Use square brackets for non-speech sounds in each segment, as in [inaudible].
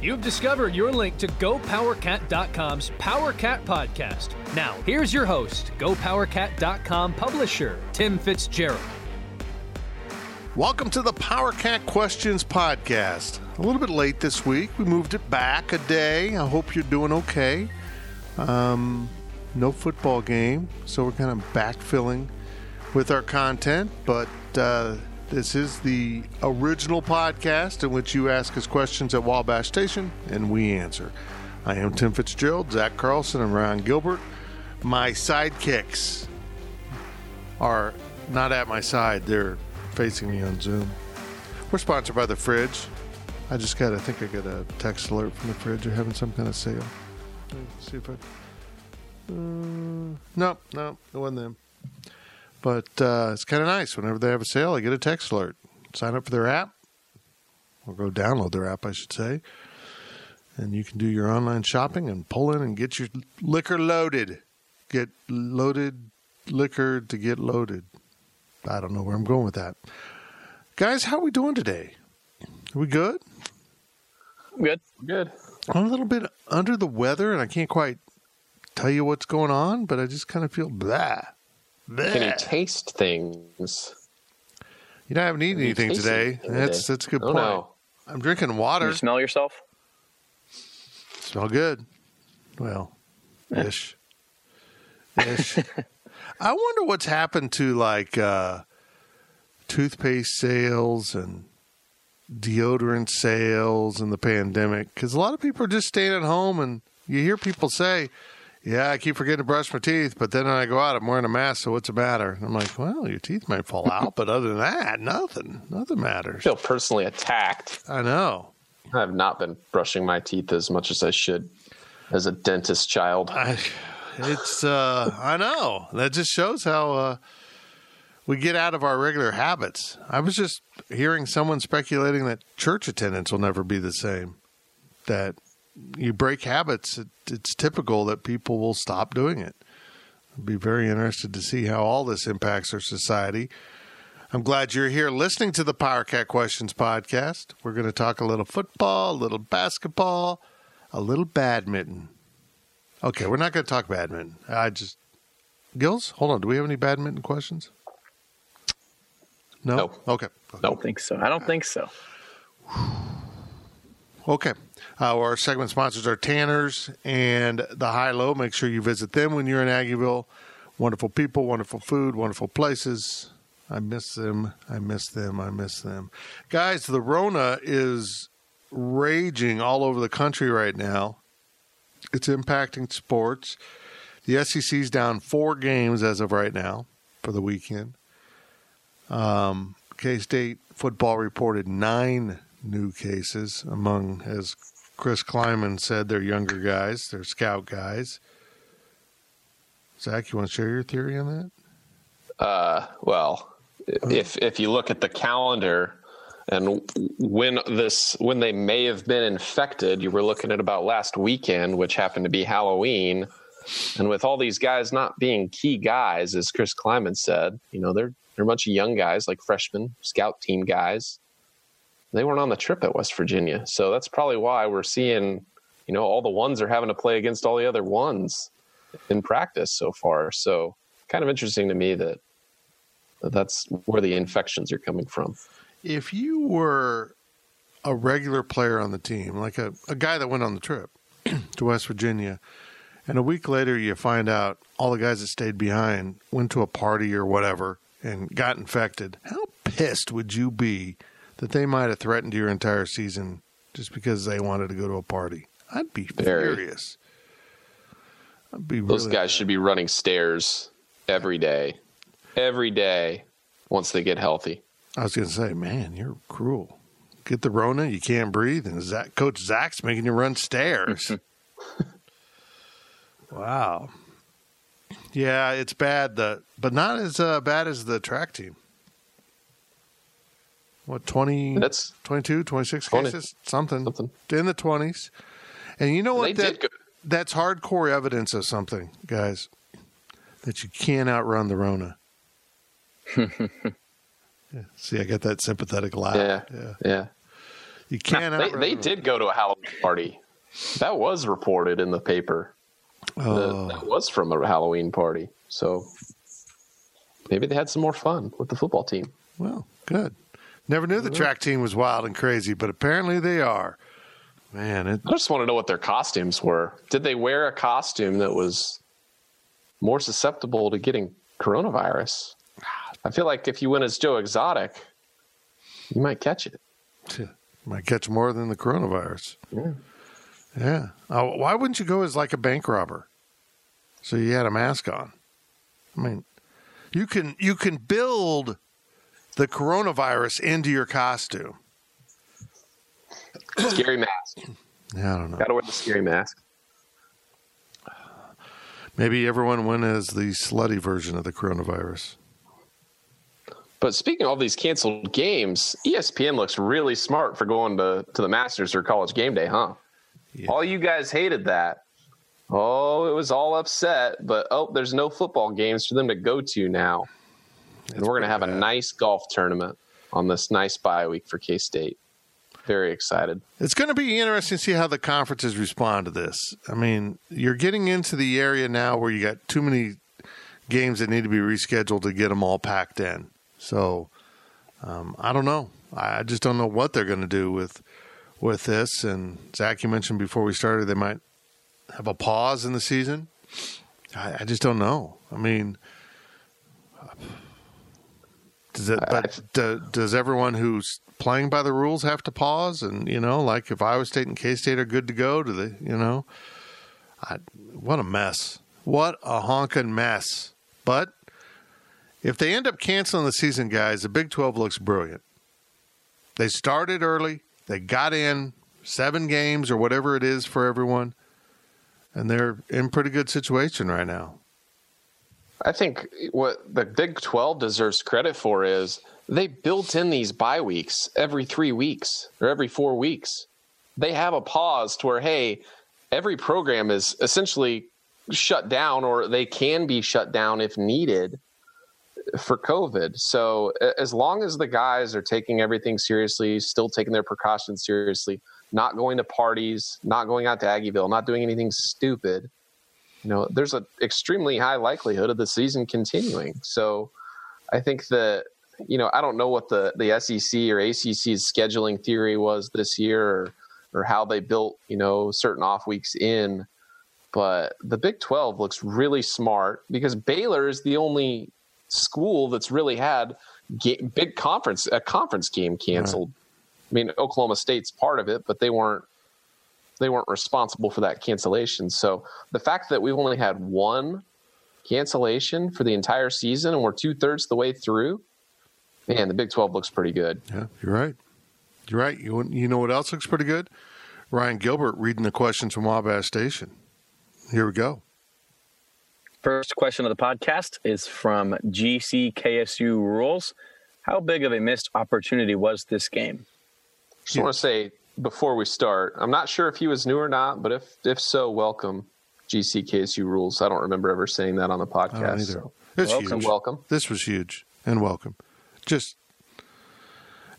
You've discovered your link to GoPowerCat.com's PowerCat podcast. Now, here's your host, GoPowerCat.com publisher, Tim Fitzgerald. Welcome to the PowerCat Questions Podcast. A little bit late this week. We moved it back a day. I hope you're doing okay. Um, no football game, so we're kind of backfilling with our content, but uh, this is the original podcast in which you ask us questions at Wabash Station and we answer. I am Tim Fitzgerald, Zach Carlson, and Ryan Gilbert. My sidekicks are not at my side, they're facing me on Zoom. We're sponsored by the fridge. I just got, I think I got a text alert from the fridge. They're having some kind of sale. See if I. Uh, no, no, it wasn't them. But uh, it's kind of nice. Whenever they have a sale, I get a text alert. Sign up for their app, or go download their app, I should say. And you can do your online shopping and pull in and get your liquor loaded. Get loaded liquor to get loaded. I don't know where I'm going with that. Guys, how are we doing today? Are we good? Good. Good. I'm a little bit under the weather, and I can't quite tell you what's going on, but I just kind of feel blah. blah. Can you taste things? You know, I haven't eaten anything today. anything That's today? that's a good Oh, point. no. I'm drinking Can water. you smell yourself? Smell good. Well, ish. Ish. [laughs] I wonder what's happened to like uh, toothpaste sales and deodorant sales in the pandemic because a lot of people are just staying at home and you hear people say, yeah, I keep forgetting to brush my teeth, but then when I go out, I'm wearing a mask, so what's the matter? And I'm like, well, your teeth might fall out, but other than that, nothing. Nothing I matters. feel personally attacked. I know. I have not been brushing my teeth as much as I should as a dentist child. I, it's uh, I know that just shows how uh, we get out of our regular habits. I was just hearing someone speculating that church attendance will never be the same. That you break habits, it, it's typical that people will stop doing it. I'd be very interested to see how all this impacts our society. I'm glad you're here listening to the PowerCat Questions podcast. We're going to talk a little football, a little basketball, a little badminton. Okay, we're not going to talk badminton. I just Gills, hold on. Do we have any badminton questions? No. No. Okay. I don't think so. I don't think so. [sighs] Okay. Uh, our segment sponsors are Tanners and the High Low. Make sure you visit them when you're in Aggieville. Wonderful people, wonderful food, wonderful places. I miss them. I miss them. I miss them. Guys, the Rona is raging all over the country right now. It's impacting sports. The SEC's down four games as of right now for the weekend. Um, K State football reported nine new cases among, as Chris Klieman said, they're younger guys, they're scout guys. Zach, you want to share your theory on that? Uh, well, if if you look at the calendar and when this when they may have been infected, you were looking at about last weekend, which happened to be Halloween. And with all these guys not being key guys, as Chris Klieman said, you know, they're they're a bunch of young guys like freshmen, scout team guys. They weren't on the trip at West Virginia. So that's probably why we're seeing, you know, all the ones are having to play against all the other ones in practice so far. So kind of interesting to me that that that's where the infections are coming from. If you were a regular player on the team, like a, a guy that went on the trip [clears throat] to West Virginia, and a week later you find out all the guys that stayed behind went to a party or whatever and got infected, how pissed would you be that they might have threatened your entire season just because they wanted to go to a party? I'd be Very. furious. I'd be Those really guys should be running stairs every day. every day once they get healthy. I was going to say, man, you're cruel. Get the Rona, you can't breathe, and Zach, Coach Zach's making you run stairs. [laughs] wow. Yeah, it's bad, the, but not as uh, bad as the track team. What, 20, That's 22, 26 20. cases? Something. Something. In the 20s. And you know what? They that, That's hardcore evidence of something, guys, that you can't outrun the Rona. [laughs] Yeah, See, I got that sympathetic laugh. yeah, yeah. yeah. You can't They, outrun they the did go to a Halloween party. That was reported in the paper. Oh. That, that was from a Halloween party. So maybe they had some more fun with the football team. Well, good. Never knew the track team was wild and crazy, but apparently they are. Man, it, I just want to know what their costumes were. Did they wear a costume that was more susceptible to getting coronavirus? I feel like if you went as Joe Exotic, you might catch it. might catch more than the coronavirus. Yeah. Yeah. Oh, why wouldn't you go as like a bank robber? So you had a mask on. I mean, you can you can build the coronavirus into your costume. [clears throat] Scary mask. Yeah, I don't know. Got to wear the scary mask. Maybe everyone went as the slutty version of the coronavirus. But speaking of all these canceled games, ESPN looks really smart for going to, to the Masters or College Game Day, huh? Yeah. All you guys hated that. Oh, it was all upset, but oh, there's no football games for them to go to now. And we're going to have a nice golf tournament on this nice bye week for K State. Very excited. It's going to be interesting to see how the conferences respond to this. I mean, you're getting into the area now where you got too many games that need to be rescheduled to get them all packed in. So um, I don't know. I just don't know what they're going to do with with this. And Zach, you mentioned before we started they might have a pause in the season. I, I just don't know. I mean, does it? But do, does everyone who's playing by the rules have to pause? And you know, like if Iowa State and K State are good to go, do they? You know, I, what a mess! What a honking mess! But if they end up canceling the season, guys, the Big Twelve looks brilliant. They started early. They got in seven games or whatever it is for everyone, and they're in pretty good situation right now. I think what the Big 12 deserves credit for is they built in these bye weeks every three weeks or every four weeks. They have a pause to where, hey, every program is essentially shut down or they can be shut down if needed for COVID. So as long as the guys are taking everything seriously, still taking their precautions seriously, not going to parties, not going out to Aggieville, not doing anything stupid, you know, there's an extremely high likelihood of the season continuing. So I think that, you know, I don't know what the, the SEC or ACC's scheduling theory was this year or, or how they built, you know, certain off weeks in. But the Big 12 looks really smart because Baylor is the only school that's really had big conference a conference game canceled. I mean, Oklahoma State's part of it, but they weren't they weren't responsible for that cancellation. So the fact that we've only had one cancellation for the entire season and we're two thirds the way through, man, the Big Twelve looks pretty good. Yeah, you're right. You're right. You you know what else looks pretty good? Ryan Gilbert reading the questions from Wabash Station. Here we go. First question of the podcast is from GCKSU Rules. How big of a missed opportunity was this game? I just want to say before we start, I'm not sure if he was new or not, but if if so, welcome. GCKSU rules. I don't remember ever saying that on the podcast. either. So It's Welcome, huge. welcome. This was huge and welcome. Just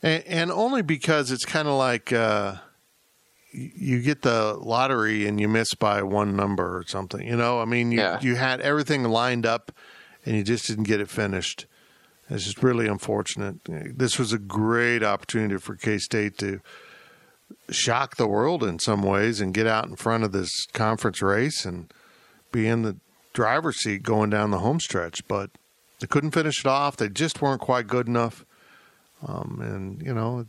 and, and only because it's kind of like uh, you get the lottery and you miss by one number or something. You know, I mean, you Yeah. you had everything lined up and you just didn't get it finished. It's just really unfortunate. This was a great opportunity for K State to shock the world in some ways and get out in front of this conference race and be in the driver's seat going down the home stretch. But they couldn't finish it off. They just weren't quite good enough. Um, and you know,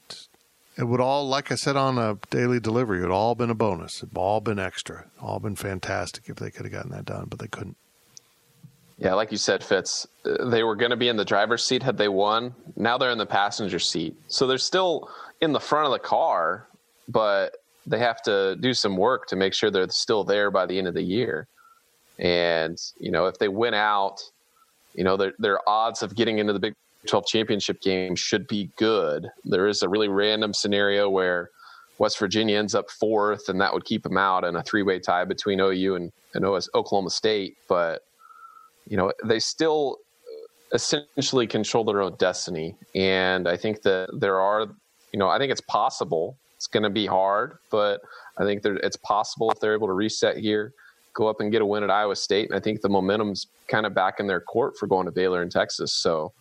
it would all, like I said on a daily delivery, it would all been a bonus. It would all been extra. All been fantastic if they could have gotten that done, but they couldn't. Yeah, like you said, Fitz, they were going to be in the driver's seat had they won. Now they're in the passenger seat. So they're still in the front of the car, but they have to do some work to make sure they're still there by the end of the year. And, you know, if they win out, you know, their, their odds of getting into the Big 12 championship game should be good. There is a really random scenario where West Virginia ends up fourth, and that would keep them out in a three way tie between OU and, and Oklahoma State. But, you know, they still essentially control their own destiny. And I think that there are, you know, I think it's possible. It's going to be hard, but I think it's possible if they're able to reset here, go up and get a win at Iowa State. And I think the momentum's kind of back in their court for going to Baylor in Texas. So,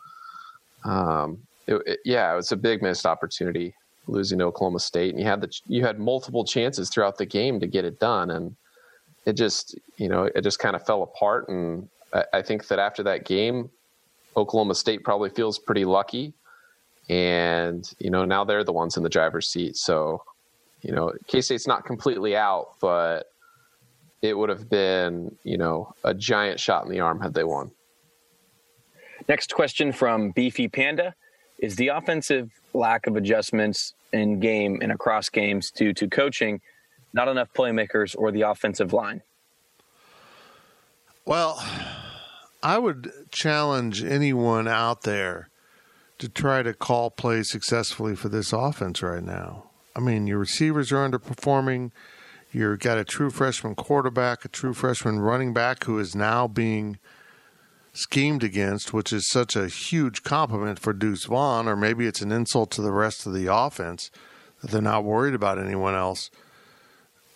um, it, it, yeah, it was a big missed opportunity losing to Oklahoma State, and you had the you had multiple chances throughout the game to get it done, and it just you know it just kind of fell apart. And I, I think that after that game, Oklahoma State probably feels pretty lucky, and you know now they're the ones in the driver's seat. So you know K State's not completely out, but it would have been you know a giant shot in the arm had they won. Next question from Beefy Panda. Is the offensive lack of adjustments in game and across games due to coaching, not enough playmakers, or the offensive line? Well, I would challenge anyone out there to try to call plays successfully for this offense right now. I mean, your receivers are underperforming. You've got a true freshman quarterback, a true freshman running back who is now being – schemed against, which is such a huge compliment for Deuce Vaughn, or maybe it's an insult to the rest of the offense that they're not worried about anyone else.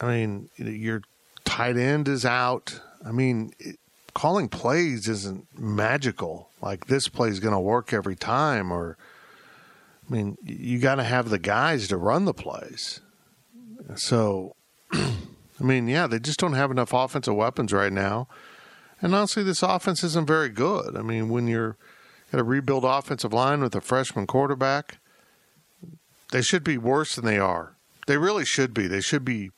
I mean, your tight end is out. I mean, calling plays isn't magical. Like this play is going to work every time, or I mean, you got to have the guys to run the plays. So, [clears throat] I mean, yeah, they just don't have enough offensive weapons right now. And honestly, this offense isn't very good. I mean, when you're at a rebuild offensive line with a freshman quarterback, they should be worse than they are. They really should be. They should be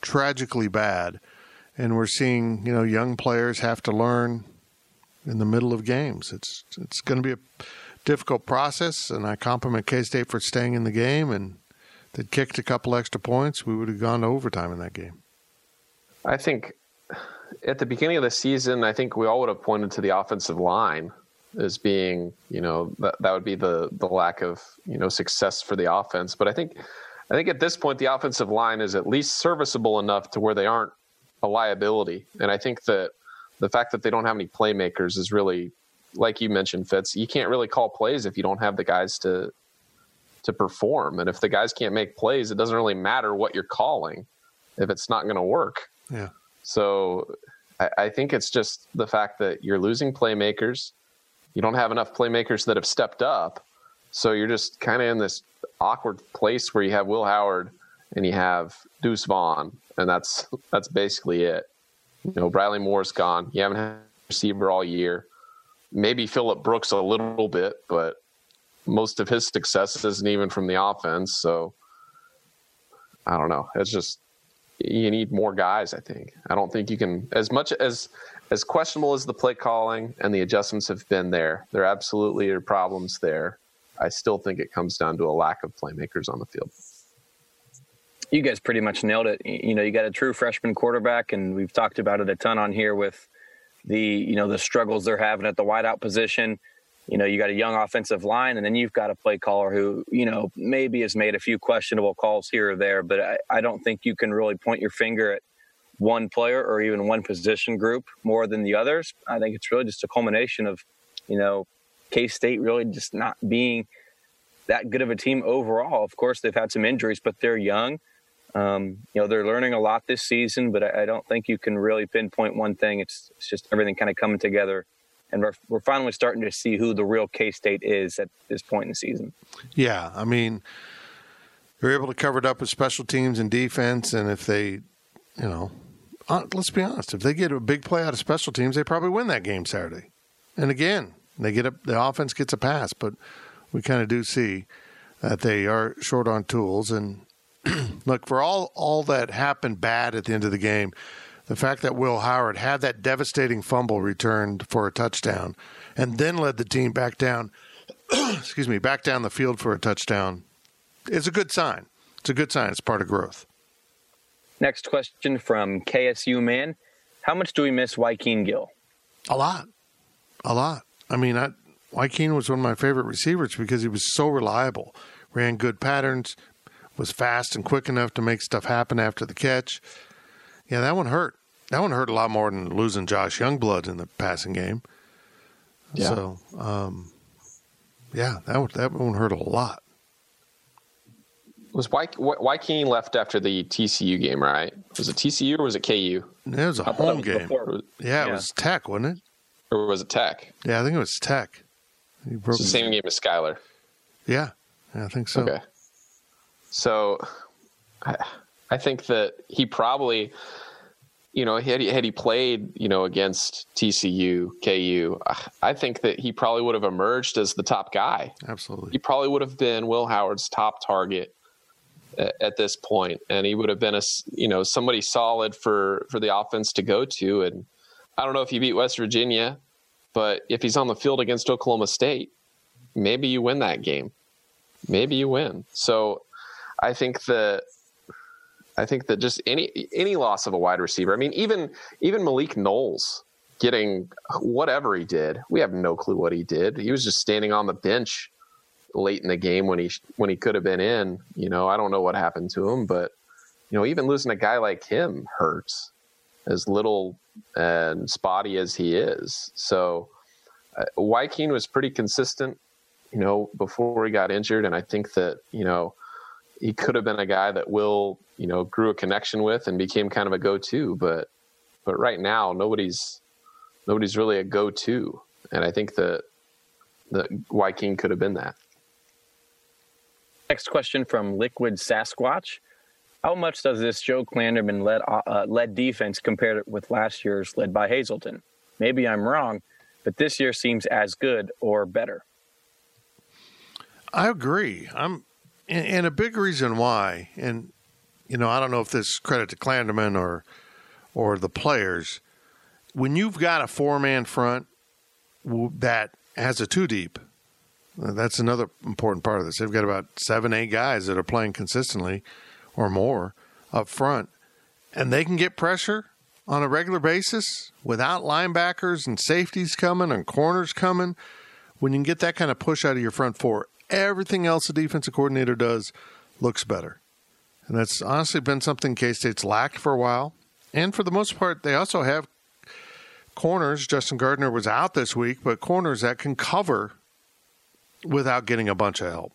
tragically bad. And we're seeing, you know, young players have to learn in the middle of games. It's it's going to be a difficult process, and I compliment K State for staying in the game. And they'd kicked a couple extra points, we would have gone to overtime in that game. I think at the beginning of the season, I think we all would have pointed to the offensive line as being, you know, that that would be the the lack of you know success for the offense. But I think I think at this point the offensive line is at least serviceable enough to where they aren't a liability. And I think that the fact that they don't have any playmakers is really, like you mentioned, Fitz. You can't really call plays if you don't have the guys to to perform. And if the guys can't make plays, it doesn't really matter what you're calling if it's not going to work. Yeah. So I, I think it's just the fact that you're losing playmakers. You don't have enough playmakers that have stepped up. So you're just kind of in this awkward place where you have Will Howard and you have Deuce Vaughn, and that's that's basically it. You know, Briley Moore's gone. You haven't had a receiver all year. Maybe Phillip Brooks a little bit, but most of his success isn't even from the offense. So I don't know. It's just you need more guys. I think. I don't think you can as much as as questionable as the play calling and the adjustments have been there. There absolutely are problems there. I still think it comes down to a lack of playmakers on the field. You guys pretty much nailed it. You know, you got a true freshman quarterback, and we've talked about it a ton on here with the you know the struggles they're having at the wideout position you know, you got a young offensive line, and then you've got a play caller who, you know, maybe has made a few questionable calls here or there, but I, I don't think you can really point your finger at one player or even one position group more than the others. I think it's really just a culmination of, you know, K State really just not being that good of a team overall. Of course, they've had some injuries, but they're young. Um, you know, they're learning a lot this season, but I, I, don't think you can really pinpoint one thing. It's, it's just everything kind of coming together and we're, we're finally starting to see who the real K State is at this point in the season. Yeah, I mean, they're able to cover it up with special teams and defense, and if they, you know, uh, let's be honest, if they get a big play out of special teams, they probably win that game Saturday. And again, they get a, the offense gets a pass, but we kind of do see that they are short on tools. And [clears throat] look, for all all that happened bad at the end of the game, the fact that Will Howard had that devastating fumble returned for a touchdown and then led the team back down, [clears throat] excuse me, back down the field for a touchdown is a good sign. It's a good sign. It's part of growth. Next question from KSU Man. How much do we miss Wykeen Gill? A lot. A lot. I mean, I, Wykeen was one of my favorite receivers because he was so reliable, ran good patterns, was fast and quick enough to make stuff happen after the catch. Yeah, that one hurt. That one hurt a lot more than losing Josh Youngblood in the passing game. Yeah. So, um, yeah, that one, that one hurt a lot. Was Wykeen left after the TCU game, right? Was it TCU or was it KU? It was a home was game. Yeah, it yeah. was Tech, wasn't it? Or was it Tech? Yeah, I think it was Tech. It's the same game as Skylar. Yeah, yeah, I think so. Okay. So, I, I think that he probably, you know, had he, had he played, you know, against TCU, KU, uh, I think that he probably would have emerged as the top guy. Absolutely. He probably would have been Will Howard's top target at, this point, and he would have been a you know somebody solid for for the offense to go to. And I don't know if he beat West Virginia, but if he's on the field against Oklahoma State, maybe you win that game. Maybe you win. So I think that I think that just any any loss of a wide receiver. I mean, even even Malik Knowles getting whatever he did, we have no clue what he did. He was just standing on the bench late in the game when he when he could have been in. You know, I don't know what happened to him, but you know, even losing a guy like him hurts, as little and spotty as he is. So, uh, was pretty consistent, you know, before he got injured, and I think that you know he could have been a guy that Will, you know, grew a connection with and became kind of a go-to. But but right now, nobody's nobody's really a go-to, and I think that that Wykeen could have been that. Next question from Liquid Sasquatch. How much does this Joe Klanderman led, uh, led defense compare with last year's led by Hazelton? Maybe I'm wrong, but this year seems as good or better. I agree. I'm, and, and a big reason why, and you know, I don't know if this credit to Klanderman or or the players. When you've got a four man front that has a two deep, uh, that's another important part of this. They've got about seven, eight guys that are playing consistently or more up front, and they can get pressure on a regular basis without linebackers and safeties coming and corners coming. When you can get that kind of push out of your front four, everything else the defensive coordinator does looks better. And that's honestly been something K State's lacked for a while. And for the most part, they also have corners. Justin Gardner was out this week, but corners that can cover without getting a bunch of help.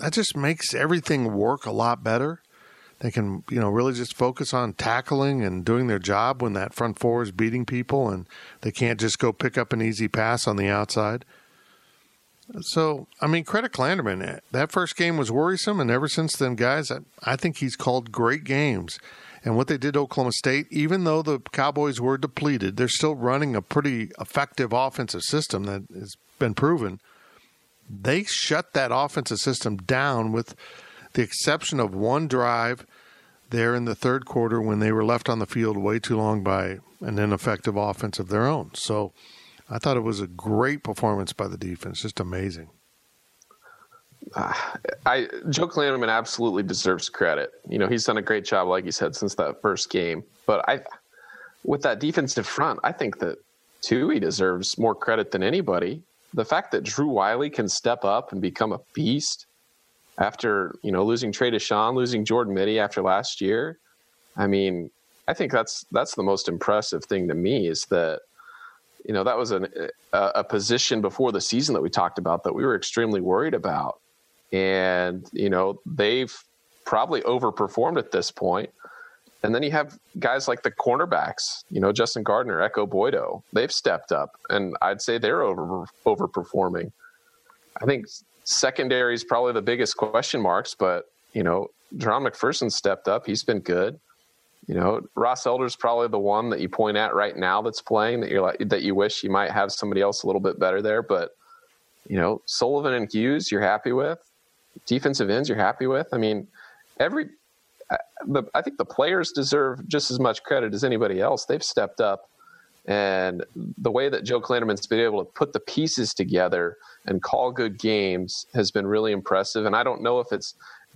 That just makes everything work a lot better. They can, you know, really just focus on tackling and doing their job when that front four is beating people and they can't just go pick up an easy pass on the outside. So, I mean, credit Klanderman. That first game was worrisome, and ever since then, guys, I, I think he's called great games. And what they did to Oklahoma State, even though the Cowboys were depleted, they're still running a pretty effective offensive system that has been proven they shut that offensive system down with the exception of one drive there in the third quarter when they were left on the field way too long by an ineffective offense of their own. So I thought it was a great performance by the defense, just amazing. I Joe Klanderman absolutely deserves credit. You know, he's done a great job, like you said, since that first game. But I, with that defensive front, I think that Tui deserves more credit than anybody the fact that Drew Wiley can step up and become a beast after you know losing Trey Dishon, losing Jordan Mittie after last year. I mean, I think that's that's the most impressive thing to me is that you know that was an, a, a position before the season that we talked about that we were extremely worried about, and you know they've probably overperformed at this point. And then you have guys like the cornerbacks, you know, Justin Gardner, Ekow Boye-Doe. They've stepped up, and I'd say they're over overperforming. I think secondary is probably the biggest question marks, but you know, Jahron McPherson stepped up. He's been good. You know, Ross Elder's probably the one that you point at right now that's playing that you're like that you wish you might have somebody else a little bit better there. But you know, Sullivan and Hughes, you're happy with. Defensive ends, you're happy with. I mean, every I, think the players deserve just as much credit as anybody else. They've stepped up, and the way that Joe Klanderman's been able to put the pieces together and call good games has been really impressive. And I don't know if it's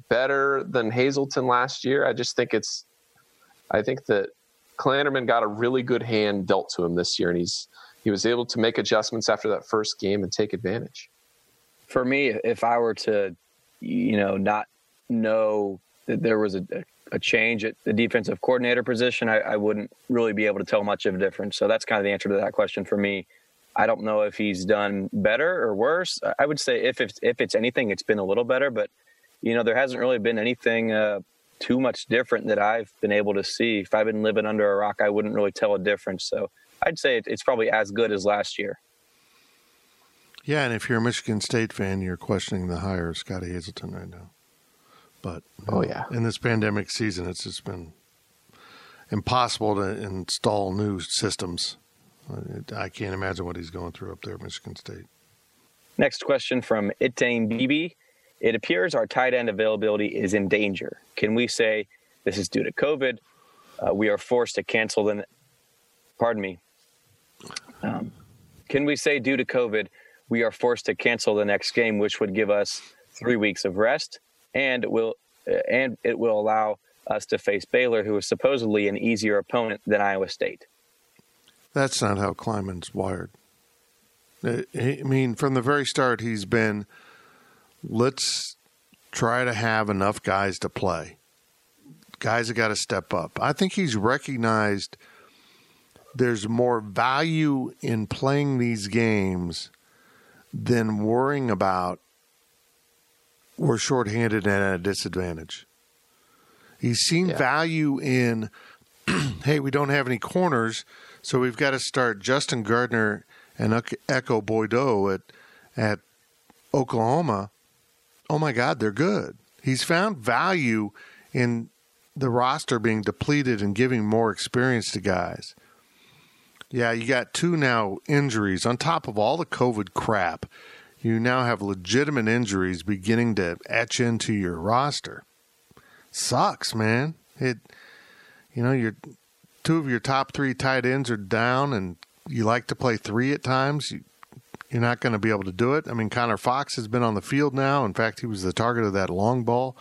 better than Hazelton last year. I just think it's. I think that Klanderman got a really good hand dealt to him this year, and he's he was able to make adjustments after that first game and take advantage. For me, if I were to, you know, not know that there was a, a change at the defensive coordinator position, I, I, wouldn't really be able to tell much of a difference. So that's kind of the answer to that question for me. I don't know if he's done better or worse. I would say if it's, if it's anything, it's been a little better, but you know, there hasn't really been anything uh, too much different that I've been able to see. If I've been living under a rock, I wouldn't really tell a difference. So I'd say it's probably as good as last year. Yeah, and if you're a Michigan State fan, you're questioning the hire of Scottie Hazelton right now. But oh yeah, in this pandemic season, it's just been impossible to install new systems. I can't imagine what he's going through up there at Michigan State. Next question from Itane BB. It appears our tight end availability is in danger. Can we say this is due to COVID? Uh, we are forced to cancel the. Pardon me. Um, can we say due to COVID, we are forced to cancel the next game, which would give us three weeks of rest, and will uh, and it will allow us to face Baylor, who is supposedly an easier opponent than Iowa State. That's not how Klieman's wired. Uh, I mean, from the very start, he's been let's try to have enough guys to play. Guys have got to step up. I think he's recognized there's more value in playing these games than worrying about we're shorthanded and at a disadvantage. He's seen yeah. value in, [clears throat] hey, we don't have any corners, so we've got to start Justin Gardner and Ekow Boye-Doe at at Oklahoma. Oh my God, they're good. He's found value in the roster being depleted and giving more experience to guys. Yeah, you got two now injuries on top of all the COVID crap. You now have legitimate injuries beginning to etch into your roster. Sucks, man. It, you know, your two of your top three tight ends are down, and you like to play three at times. You, you're not going to be able to do it. I mean, Connor Fox has been on the field now. In fact, he was the target of that long ball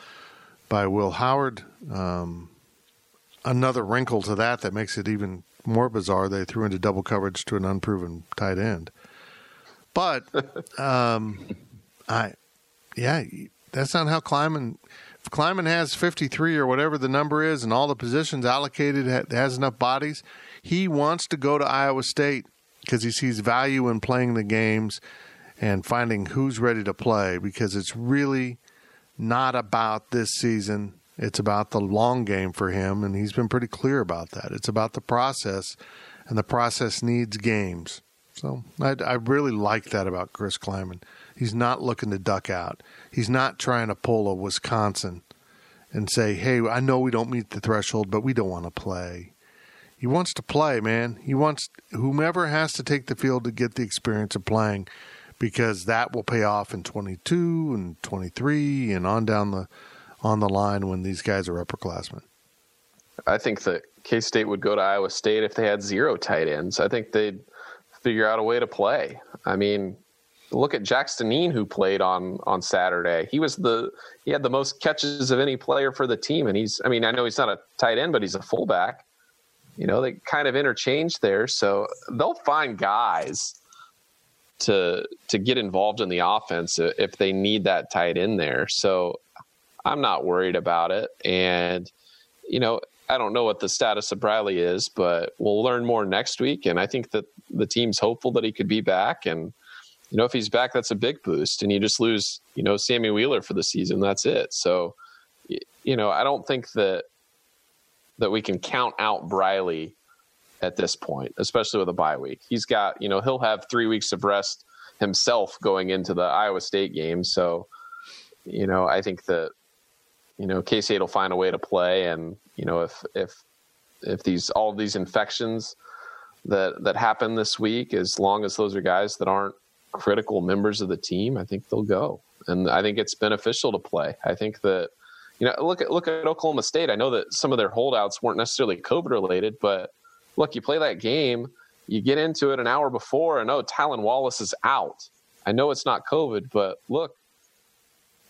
by Will Howard. Um, another wrinkle to that that makes it even more bizarre, they threw into double coverage to an unproven tight end. But, [laughs] um, I, yeah, that's not how Klieman. If Klieman has 53 or whatever the number is, and all the positions allocated has enough bodies, he wants to go to Iowa State because he sees value in playing the games and finding who's ready to play because it's really not about this season it's about the long game for him, and he's been pretty clear about that. It's about the process, and the process needs games. So I, I really like that about Chris Klieman. He's not looking to duck out. He's not trying to pull a Wisconsin and say, "Hey, I know we don't meet the threshold, but we don't want to play." He wants to play, man. He wants whomever has to take the field to get the experience of playing, because that will pay off in 22 and 23 and on down the on the line when these guys are upperclassmen? I think that K State would go to Iowa State if they had zero tight ends. I think they'd figure out a way to play. I mean, look at Jax Dineen who played on on Saturday. He was the he had the most catches of any player for the team, and he's I mean I know he's not a tight end, but he's a fullback. You know they kind of interchange there, so they'll find guys to to get involved in the offense if they need that tight end there. So I'm not worried about it. And, you know, I don't know what the status of Briley is, but we'll learn more next week. And I think that the team's hopeful that he could be back. And, you know, if he's back, that's a big boost. And you just lose, you know, Sammy Wheeler for the season. That's it. So, you know, I don't think that that we can count out Briley at this point, especially with a bye week. He's got, you know, he'll have three weeks of rest himself going into the Iowa State game. So, you know, I think that you know, K State will find a way to play, and you know, if if if these all these infections that that happen this week, as long as those are guys that aren't critical members of the team, I think they'll go, and I think it's beneficial to play. I think that You know, look at look at Oklahoma State. I know that some of their holdouts weren't necessarily COVID related, but look, you play that game, you get into it an hour before, and oh, Tylan Wallace is out. I know it's not COVID, but look,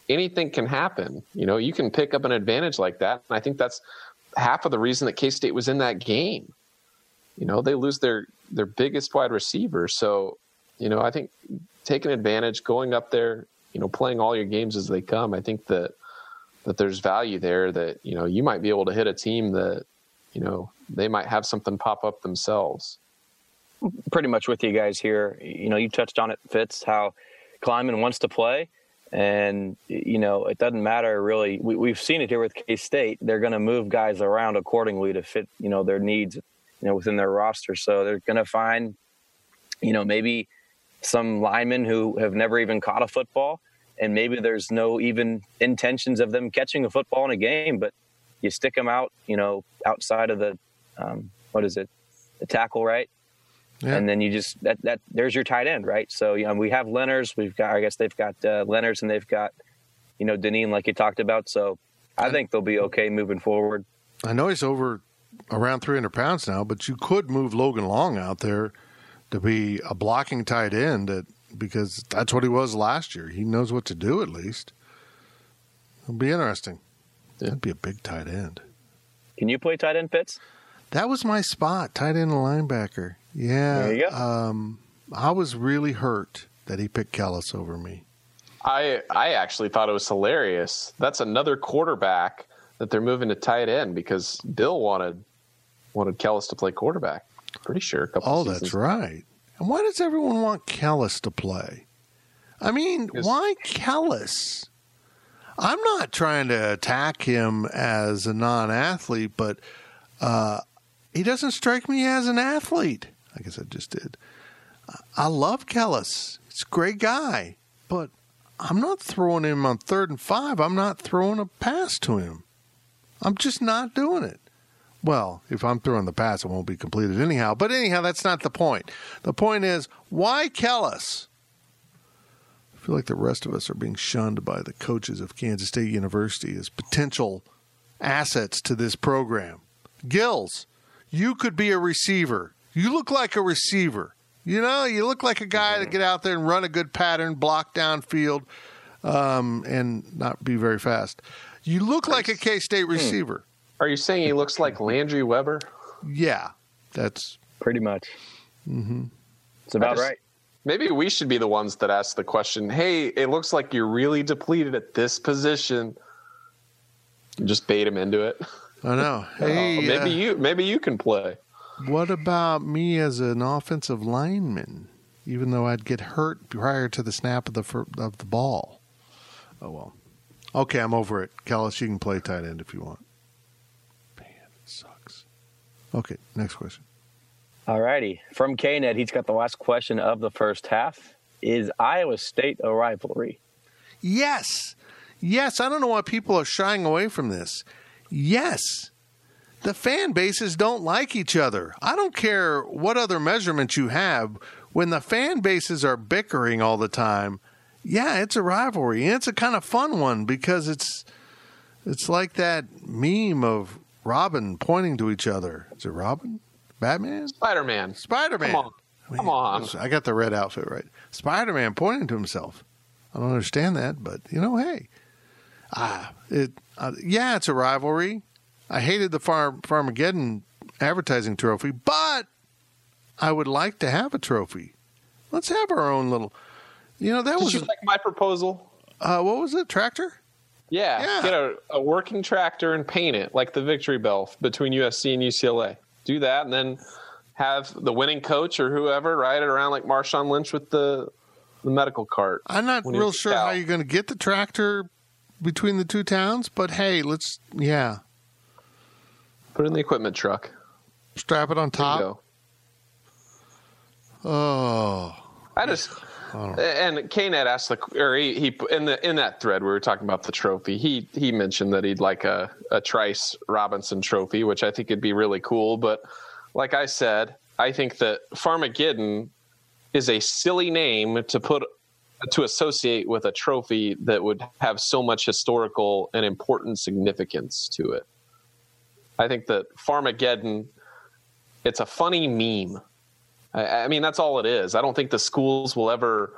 anything can happen. You know, you can pick up an advantage like that. And I think that's half of the reason that K State was in that game. You know, they lose their their biggest wide receiver. So, you know, I think taking advantage, going up there, you know, playing all your games as they come, I think that that there's value there that, you know, you might be able to hit a team that, you know, they might have something pop up themselves. Pretty much with you guys here. You know, you touched on it, Fitz, how Klieman wants to play and you know, it doesn't matter really. We, have seen it here with K State. They're going to move guys around accordingly to fit, you know, their needs, you know, within their roster. So they're going to find, you know, maybe some linemen who have never even caught a football, and maybe there's no even intentions of them catching a football in a game, but you stick them out, you know, outside of the, um, what is it, the tackle, right? Yeah. And then you just that that there's your tight end, right? So you know, we have Lenners, we've got I guess they've got uh, Lenners and they've got you know Dineen like you talked about. So I think they'll be okay moving forward. I know he's over around 300 pounds now, but you could move Logan Long out there to be a blocking tight end that, because that's what he was last year. He knows what to do at least. It'll be interesting. Yeah. That'd be a big tight end. Can you play tight end, Fitz? That was my spot, tight end and linebacker. Yeah. There you go. Um, I was really hurt that he picked Kellis over me. I I actually thought it was hilarious. That's another quarterback that they're moving to tight end because Bill wanted wanted Kellis to play quarterback. Pretty sure. oh, that's right. And why does everyone want Kellis to play? I mean, why Kellis? I'm not trying to attack him as a non-athlete, but uh, he doesn't strike me as an athlete. I guess I just did. I love Kellis. He's a great guy, but I'm not throwing him on third and five. I'm not throwing a pass to him. I'm just not doing it. Well, if I'm throwing the pass, it won't be completed anyhow. But anyhow, that's not the point. The point is, why Kellis? I feel like the rest of us are being shunned by the coaches of Kansas State University as potential assets to this program. Gills, you could be a receiver. You look like a receiver. You know, you look like a guy to get out there and run a good pattern, block downfield, um, and not be very fast. You look like a K State hmm. receiver. Are you saying he looks like Landry Weber? Yeah, that's pretty much. Mm-hmm. It's about just, right. Maybe we should be the ones that ask the question. Hey, it looks like you're really depleted at this position. Just bait him into it. I know. [laughs] Hey, uh, maybe uh, you maybe you can play. What about me as an offensive lineman? Even though I'd get hurt prior to the snap of the of the ball. Oh well. Okay, I'm over it. Kellis, you can play tight end if you want. Man, it sucks. Okay, next question. All righty. From KNet, he's got the last question of the first half. Is Iowa State a rivalry? Yes. Yes. I don't know why people are shying away from this. Yes the fan bases don't like each other. I don't care what other measurements you have. When the fan bases are bickering all the time, yeah, it's a rivalry, and it's a kind of fun one because it's it's like that meme of Robin pointing to each other. Is it Robin? Batman? Spider Man. Spider Man. Come on. Come on. I got the red outfit right. Spider Man pointing to himself. I don't understand that, but you know, hey, ah, it, uh, yeah, it's a rivalry. I hated the Far Farmageddon advertising trophy, but I would like to have a trophy. Let's have our own little. You know that Did was you like my proposal. Uh, what was it? Tractor. Yeah, yeah. get a, a working tractor and paint it like the victory bell between USC and UCLA. Do that, and then have the winning coach or whoever ride it around like Marshawn Lynch with the the medical cart. I'm not real sure how you're going to get the tractor between the two towns, but hey, let's yeah. Put it in the equipment truck. Strap it on top. Oh. I just and Knet asked the or he, he in the in that thread we were talking about the trophy. He he mentioned that he'd like a a Trice Robinson trophy, which I think would be really cool. But like I said, I think that Farmageddon is a silly name to put to associate with a trophy that would have so much historical and important significance to it. I think that Farmageddon, it's a funny meme. I, I mean, that's all it is. I don't think the schools will ever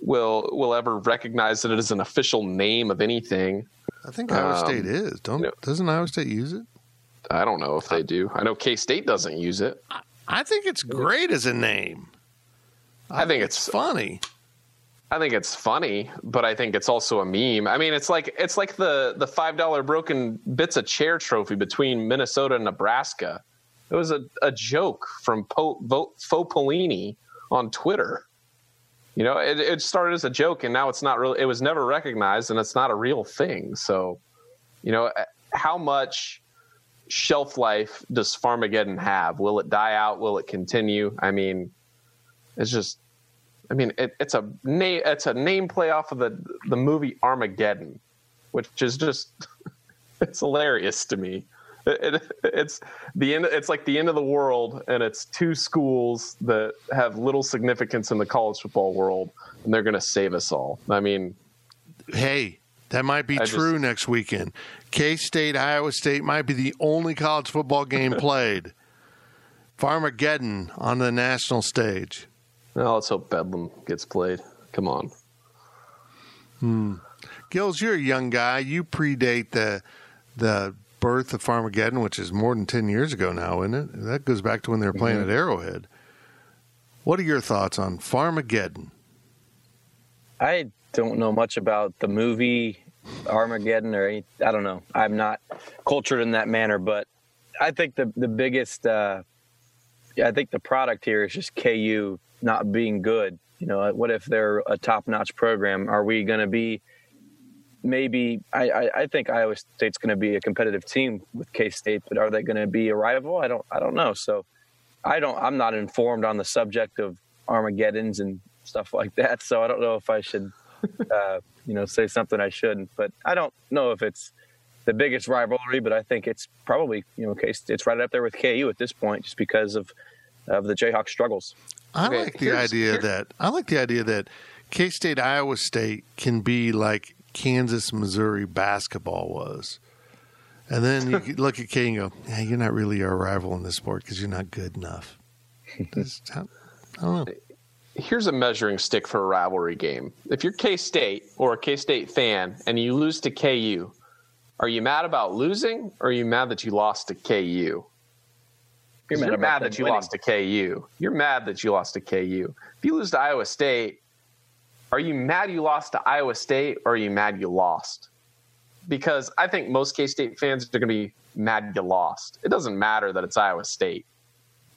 will will ever recognize that it is an official name of anything. I think Iowa um, State is. Don't you know, doesn't Iowa State use it? I don't know if they do. I know K State doesn't use it. I think it's great as a name. I, I think it's, it's funny. I think it's funny, but I think it's also a meme. I mean, it's like it's like the the five dollar broken bits of chair trophy between Minnesota and Nebraska. It was a, a joke from po, Vo, Faux Pelini on Twitter. You know, it, it started as a joke, and now it's not really. It was never recognized, and it's not a real thing. So, you know, how much shelf life does Farmageddon have? Will it die out? Will it continue? I mean, it's just I mean, it, it's a name. It's a name play off of the the movie Armageddon, which is just [laughs] it's hilarious to me. It, it, it's the end. It's like the end of the world, and it's two schools that have little significance in the college football world, and they're going to save us all. I mean, hey, that might be I true just, next weekend. K State, Iowa State might be the only college football game [laughs] played. Farmageddon on the national stage. Well, let's hope Bedlam gets played. Come on. Hmm. Gills, you're a young guy. You predate the the birth of Farmageddon, which is more than ten years ago now, isn't it? That goes back to when they were playing mm-hmm. at Arrowhead. What are your thoughts on Farmageddon? I don't know much about the movie Armageddon or any, I don't know. I'm not cultured in that manner, but I think the the biggest uh, I think the product here is just KU not being good. You know, what if they're a top-notch program? Are we going to be maybe? I, I, I, think Iowa State's going to be a competitive team with K State, but are they going to be a rival? I don't I don't know. So I don't. I'm not informed on the subject of Armageddons and stuff like that. So I don't know if I should, [laughs] uh, you know, say something I shouldn't. But I don't know if it's the biggest rivalry, but I think it's probably you know, K it's right up there with KU at this point, just because of of the Jayhawk struggles. I okay, like the idea that I like the idea that K State Iowa State can be like Kansas Missouri basketball was. And then you [laughs] look at K and go, yeah, you're not really our rival in this sport because you're not good enough. [laughs] Just, I don't know. Here's a measuring stick for a rivalry game. If you're K State or a K State fan and you lose to KU, are you mad about losing or are you mad that you lost to KU? You're mad, you're mad that you winning. lost to KU. You're mad that you lost to KU. If you lose to Iowa State, are you mad you lost to Iowa State or are you mad you lost? Because I think most K State fans are going to be mad you lost. It doesn't matter that it's Iowa State.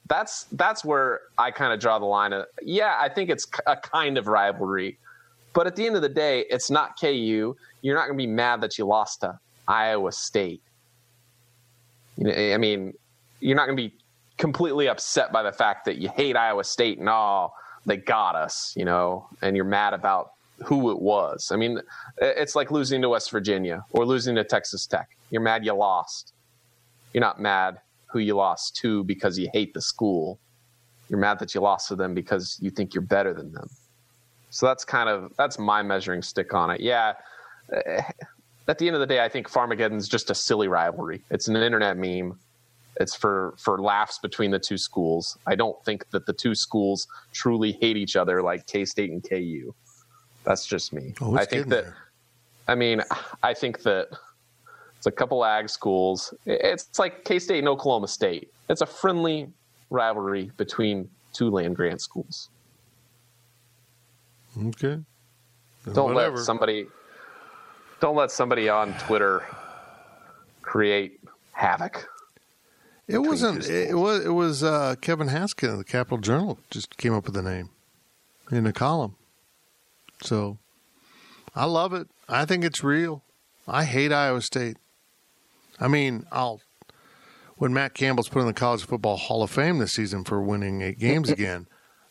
That's that's where I kind of draw the line. Of, yeah, I think it's a kind of rivalry, but at the end of the day, it's not KU. You're not going to be mad that you lost to Iowa State. I mean, you're not going to be completely upset by the fact that you hate Iowa State and oh, they got us, you know, and you're mad about who it was. I mean, it's like losing to West Virginia or losing to Texas Tech. You're mad you lost. You're not mad who you lost to because you hate the school. You're mad that you lost to them because you think you're better than them. So that's kind of that's my measuring stick on it. Yeah. Eh, at the end of the day, I think Farmageddon's just a silly rivalry. It's an internet meme. It's for for laughs between the two schools. I don't think that the two schools truly hate each other like K State and KU. That's just me. Oh, I think that. There? I mean, I think that it's a couple ag schools. It's like K State and Oklahoma State. It's a friendly rivalry between two land grant schools. Okay. Don't Whatever. let somebody. Don't let somebody on Twitter create havoc. It wasn't. It was. It was uh, Kevin Haskin of the Capital Journal just came up with the name in a column. So I love it. I think it's real. I hate Iowa State. I mean, I'll when Matt Campbell's put in the College Football Hall of Fame this season for winning eight games [laughs] again.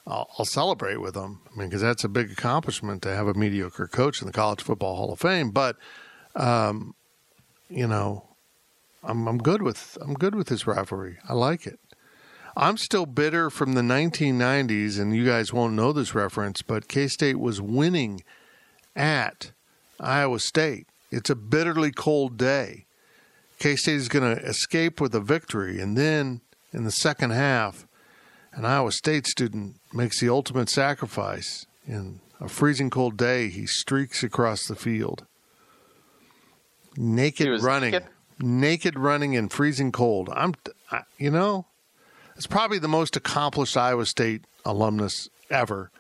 I'll, I'll, celebrate with them. I mean, because that's a big accomplishment to have a mediocre coach in the College Football Hall of Fame. But, um, you know, I'm I'm good with I'm good with this rivalry. I like it. I'm still bitter from the 1990s, and you guys won't know this reference, but K State was winning at Iowa State. It's a bitterly cold day. K State is going to escape with a victory, and then in the second half, an Iowa State student makes the ultimate sacrifice. In a freezing cold day, he streaks across the field. Naked running. Naked? Naked running in freezing cold. I'm, I, you know, it's probably the most accomplished Iowa State alumnus ever.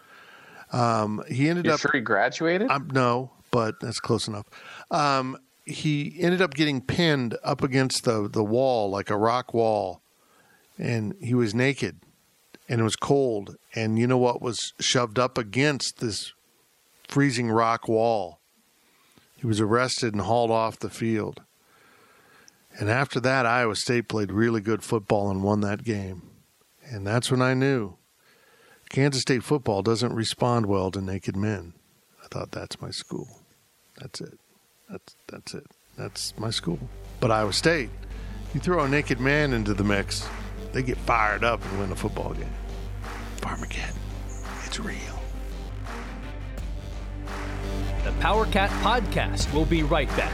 Um, he ended You're up. Sure, he graduated. Um, no, but that's close enough. Um, he ended up getting pinned up against the the wall like a rock wall, and he was naked, and it was cold. And you know what was shoved up against this freezing rock wall? He was arrested and hauled off the field. And after that, Iowa State played really good football and won that game. And that's when I knew Kansas State football doesn't respond well to naked men. I thought that's my school. That's it. That's that's it. That's my school. But Iowa State, you throw a naked man into the mix, they get fired up and win a football game. Farmageddon. It's real. The Power Cat Podcast will be right back.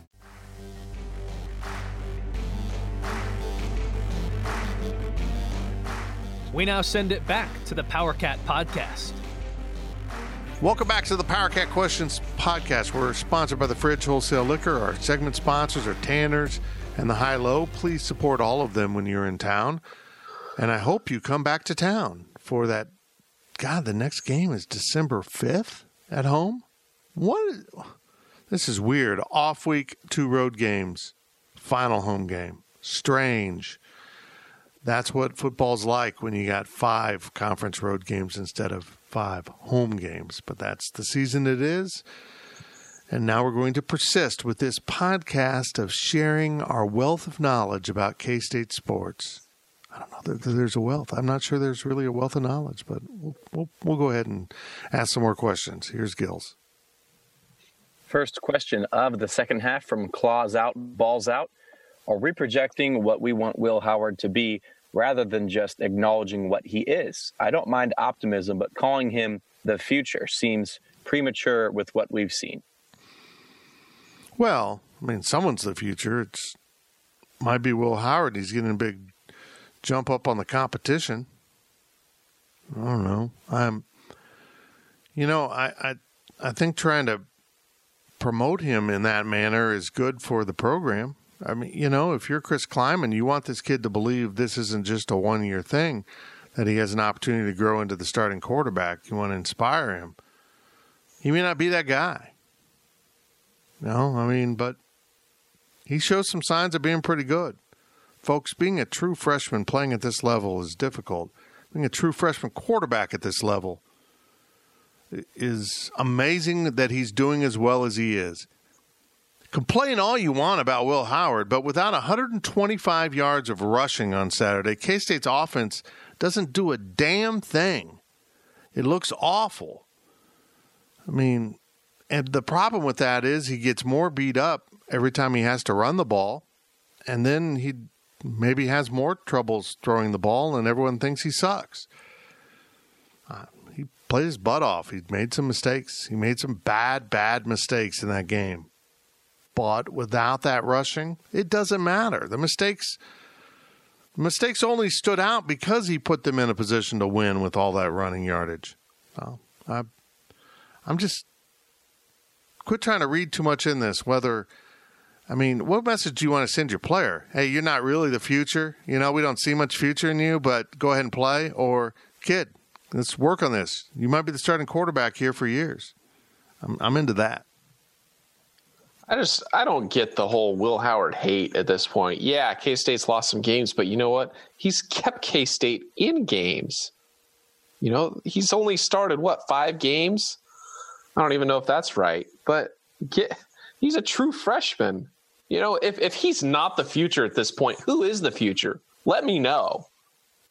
We now send it back to the Power Cat podcast. Welcome back to the Power Cat Questions podcast. We're sponsored by the Fridge Wholesale Liquor. Our segment sponsors are Tanner's and the High Low. Please support all of them when you're in town. And I hope you come back to town for that. God, the next game is December 5th at home. What? This is weird. Off week, two road games, final home game. Strange. That's what football's like when you got five conference road games instead of five home games. But that's the season it is. And now we're going to persist with this podcast of sharing our wealth of knowledge about K State sports. I don't know that there's a wealth. I'm not sure there's really a wealth of knowledge, but we'll, we'll, we'll go ahead and ask some more questions. Here's Gills. First question of the second half from Claws Out, Balls Out. Are we projecting what we want Will Howard to be rather than just acknowledging what he is? I don't mind optimism, but calling him the future seems premature with what we've seen. Well, I mean, someone's the future. It's might be Will Howard. He's getting a big jump up on the competition. I don't know. I'm, you know, I, I, I think trying to promote him in that manner is good for the program I mean, you know, if you're Chris Klieman, you want this kid to believe this isn't just a one year thing, that he has an opportunity to grow into the starting quarterback. You want to inspire him. He may not be that guy. No, I mean, but he shows some signs of being pretty good. Folks, being a true freshman playing at this level is difficult. Being a true freshman quarterback at this level is amazing that he's doing as well as he is. Complain all you want about Will Howard, but without 125 yards of rushing on Saturday, K State's offense doesn't do a damn thing. It looks awful. I mean, and the problem with that is he gets more beat up every time he has to run the ball, and then he maybe has more troubles throwing the ball, and everyone thinks he sucks. Uh, he played his butt off. He made some mistakes. He made some bad, bad mistakes in that game. But without that rushing, it doesn't matter. The mistakes mistakes only stood out because he put them in a position to win with all that running yardage. Well, I, I'm just quit trying to read too much in this. Whether I mean, what message do you want to send your player? Hey, you're not really the future. You know, we don't see much future in you, but go ahead and play. Or kid, let's work on this. You might be the starting quarterback here for years. I'm, I'm into that. I just I don't get the whole Will Howard hate at this point. Yeah, K State's lost some games, but you know what? He's kept K State in games. You know, he's only started what five games. I don't even know if that's right, but get, he's a true freshman. You know, if if he's not the future at this point, who is the future? Let me know.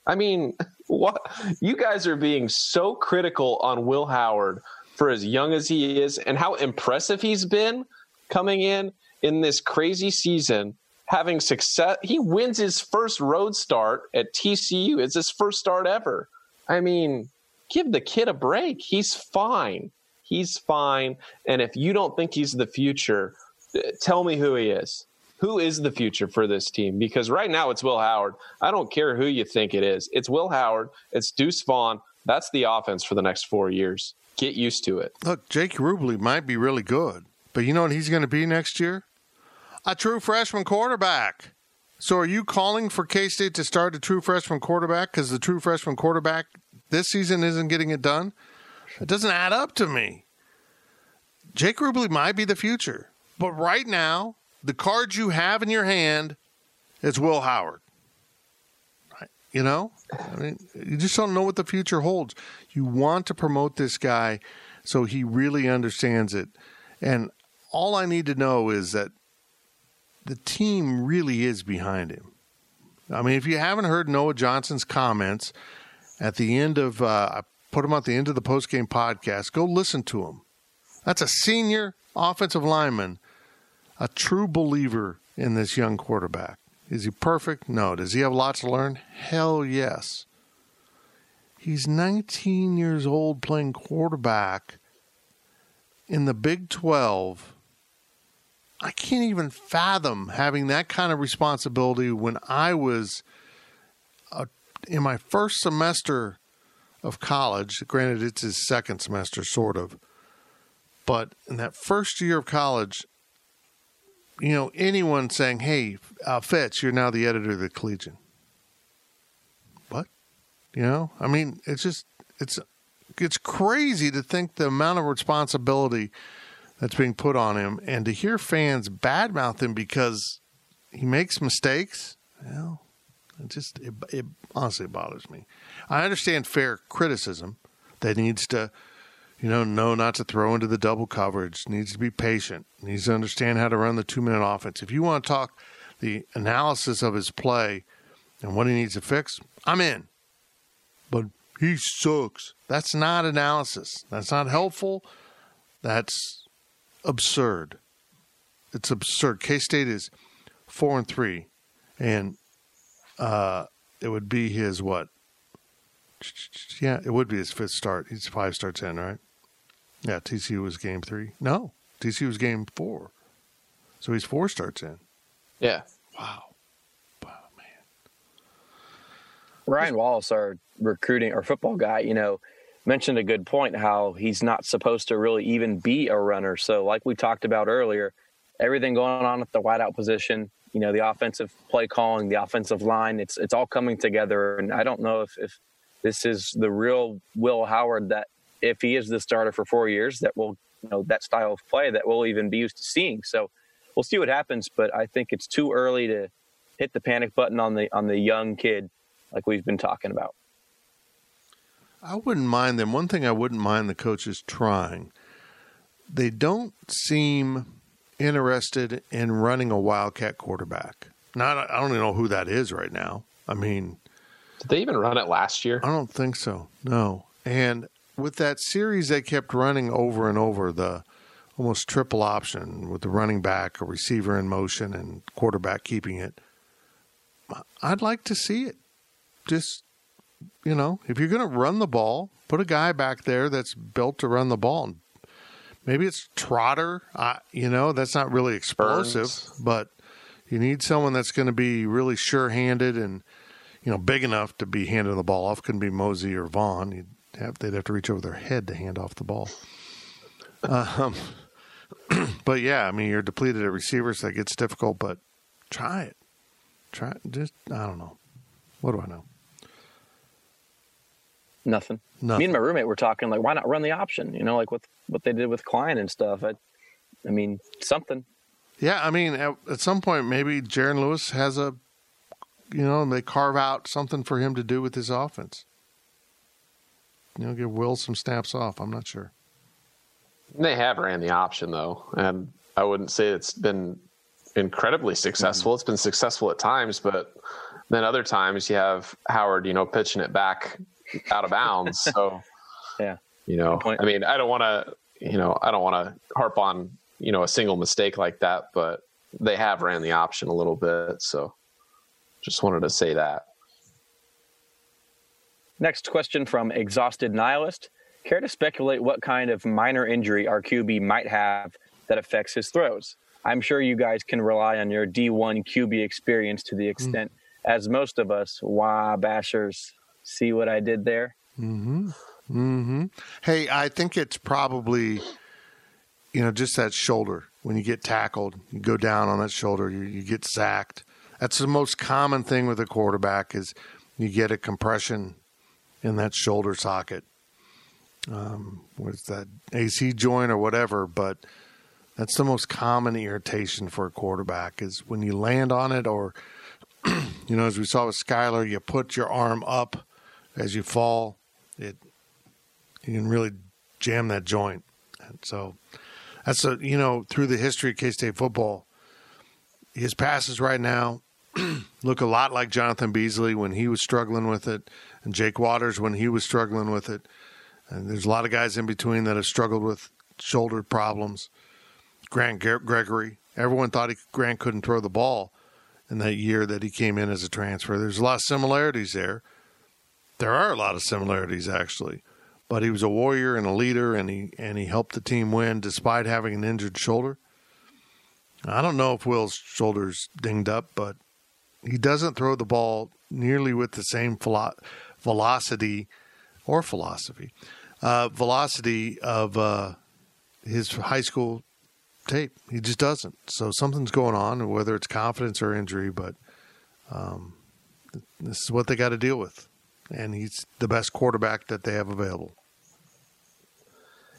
I mean, [laughs] what you guys are being so critical on Will Howard for as young as he is and how impressive he's been coming in in this crazy season, having success. He wins his first road start at TCU. It's his first start ever. I mean, give the kid a break. He's fine. He's fine. And if you don't think he's the future, uh, tell me who he is. Who is the future for this team? Because right now it's Will Howard. I don't care who you think it is. It's Will Howard. It's Deuce Vaughn. That's the offense for the next four years. Get used to it. Look, Jake Rubley might be really good. But you know what he's going to be next year? A true freshman quarterback. So are you calling for K State to start a true freshman quarterback because the true freshman quarterback this season isn't getting it done? It doesn't add up to me. Jake Rubley might be the future, but right now, the cards you have in your hand is Will Howard. You know, I mean, you just don't know what the future holds. You want to promote this guy so he really understands it. And all I need to know is that the team really is behind him. I mean, if you haven't heard Noah Johnson's comments at the end of, uh, I put him at the end of the postgame podcast, go listen to him. That's a senior offensive lineman, a true believer in this young quarterback. Is he perfect? No. Does he have lots to learn? Hell yes. He's 19 years old playing quarterback in the Big 12 I can't even fathom having that kind of responsibility when I was uh, in my first semester of college. Granted, it's his second semester, sort of. But in that first year of college, you know, anyone saying, hey, uh, Fitz, you're now the editor of the Collegian. What? You know, I mean, it's just, it's, it's crazy to think the amount of responsibility – that's being put on him, and to hear fans badmouth him because he makes mistakes, well, it just it, it honestly bothers me. I understand fair criticism that needs to, you know, know not to throw into the double coverage, needs to be patient, needs to understand how to run the two minute offense. If you want to talk the analysis of his play and what he needs to fix, I'm in. But he sucks. That's not analysis. That's not helpful. That's absurd. It's absurd. K State is four and three, and uh, it would be his what? Yeah, it would be his fifth start. He's five starts in, right? Yeah, TCU was game three. No, TCU was game four. So he's four starts in. Yeah. Wow. Wow, man. Ryan Wallace, our recruiting or football guy, you know, mentioned a good point how he's not supposed to really even be a runner. So, like we talked about earlier, everything going on at the wideout position, you know the offensive play calling, the offensive line. It's it's all coming together, and I don't know if if this is the real Will Howard that if he is the starter for four years, that will you know that style of play that we'll even be used to seeing. So we'll see what happens, but I think it's too early to hit the panic button on the on the young kid like we've been talking about. I wouldn't mind them. One thing I wouldn't mind the coaches trying. They don't seem interested in running a wildcat quarterback. Not I don't even know who that is right now. I mean, did they even run it last year? I don't think so. No. And with that series they kept running over and over the almost triple option with the running back, a receiver in motion, and quarterback keeping it. I'd like to see it. Just you know, if you're going to run the ball, put a guy back there that's built to run the ball. Maybe it's Trotter. Uh, you know, that's not really explosive, Burns. but you need someone that's going to be really sure-handed and you know big enough to be handing the ball off. Couldn't be Mosey or Vaughn. You'd have, they'd have to reach over their head to hand off the ball. Um, [clears throat] but yeah, I mean, you're depleted at receivers. That gets difficult, but try it. Try just I don't know. What do I know? Nothing. Nothing. Me and my roommate were talking like, why not run the option? You know, like what what they did with Klein and stuff. I, I mean, something. Yeah, I mean, at, at some point, maybe Jaron Lewis has a, you know, they carve out something for him to do with his offense. You know, give Will some snaps off. I'm not sure. They have ran the option though, and I wouldn't say it's been incredibly successful. Mm-hmm. It's been successful at times, but then other times you have Howard, you know, pitching it back out of bounds. So, [laughs] yeah, you know, I mean, I don't want to, you know, I don't want to harp on, you know, a single mistake like that, but they have ran the option a little bit. So, just wanted to say that. Next question from Exhausted Nihilist. Care to speculate what kind of minor injury our QB might have that affects his throws? I'm sure you guys can rely on your D1 QB experience to the hmm. extent, mm. as most of us, wah bashers, See what I did there? Mm-hmm. Mm-hmm. Hey, I think it's probably, you know, just that shoulder. When you get tackled, you go down on that shoulder, you, you get sacked. That's the most common thing with a quarterback is you get a compression in that shoulder socket. Um, what's that AC joint or whatever? But that's the most common irritation for a quarterback is when you land on it, or [clears throat] you know, as we saw with Skylar, you put your arm up as you fall, it you can really jam that joint. And so that's a you know through the history of K State football, his passes right now [clears throat] look a lot like Jonathan Beasley when he was struggling with it, and Jake Waters when he was struggling with it. And there's a lot of guys in between that have struggled with shoulder problems. Grant Gregory, everyone thought he, Grant couldn't throw the ball in that year that he came in as a transfer. There's a lot of similarities there. There are a lot of similarities actually, but he was a warrior and a leader, and he and he helped the team win despite having an injured shoulder. I don't know if Will's shoulder's dinged up, but he doesn't throw the ball nearly with the same philo- velocity or philosophy, uh, velocity of uh, his high school tape. He just doesn't. So something's going on, whether it's confidence or injury, but um, this is what they got to deal with and he's the best quarterback that they have available.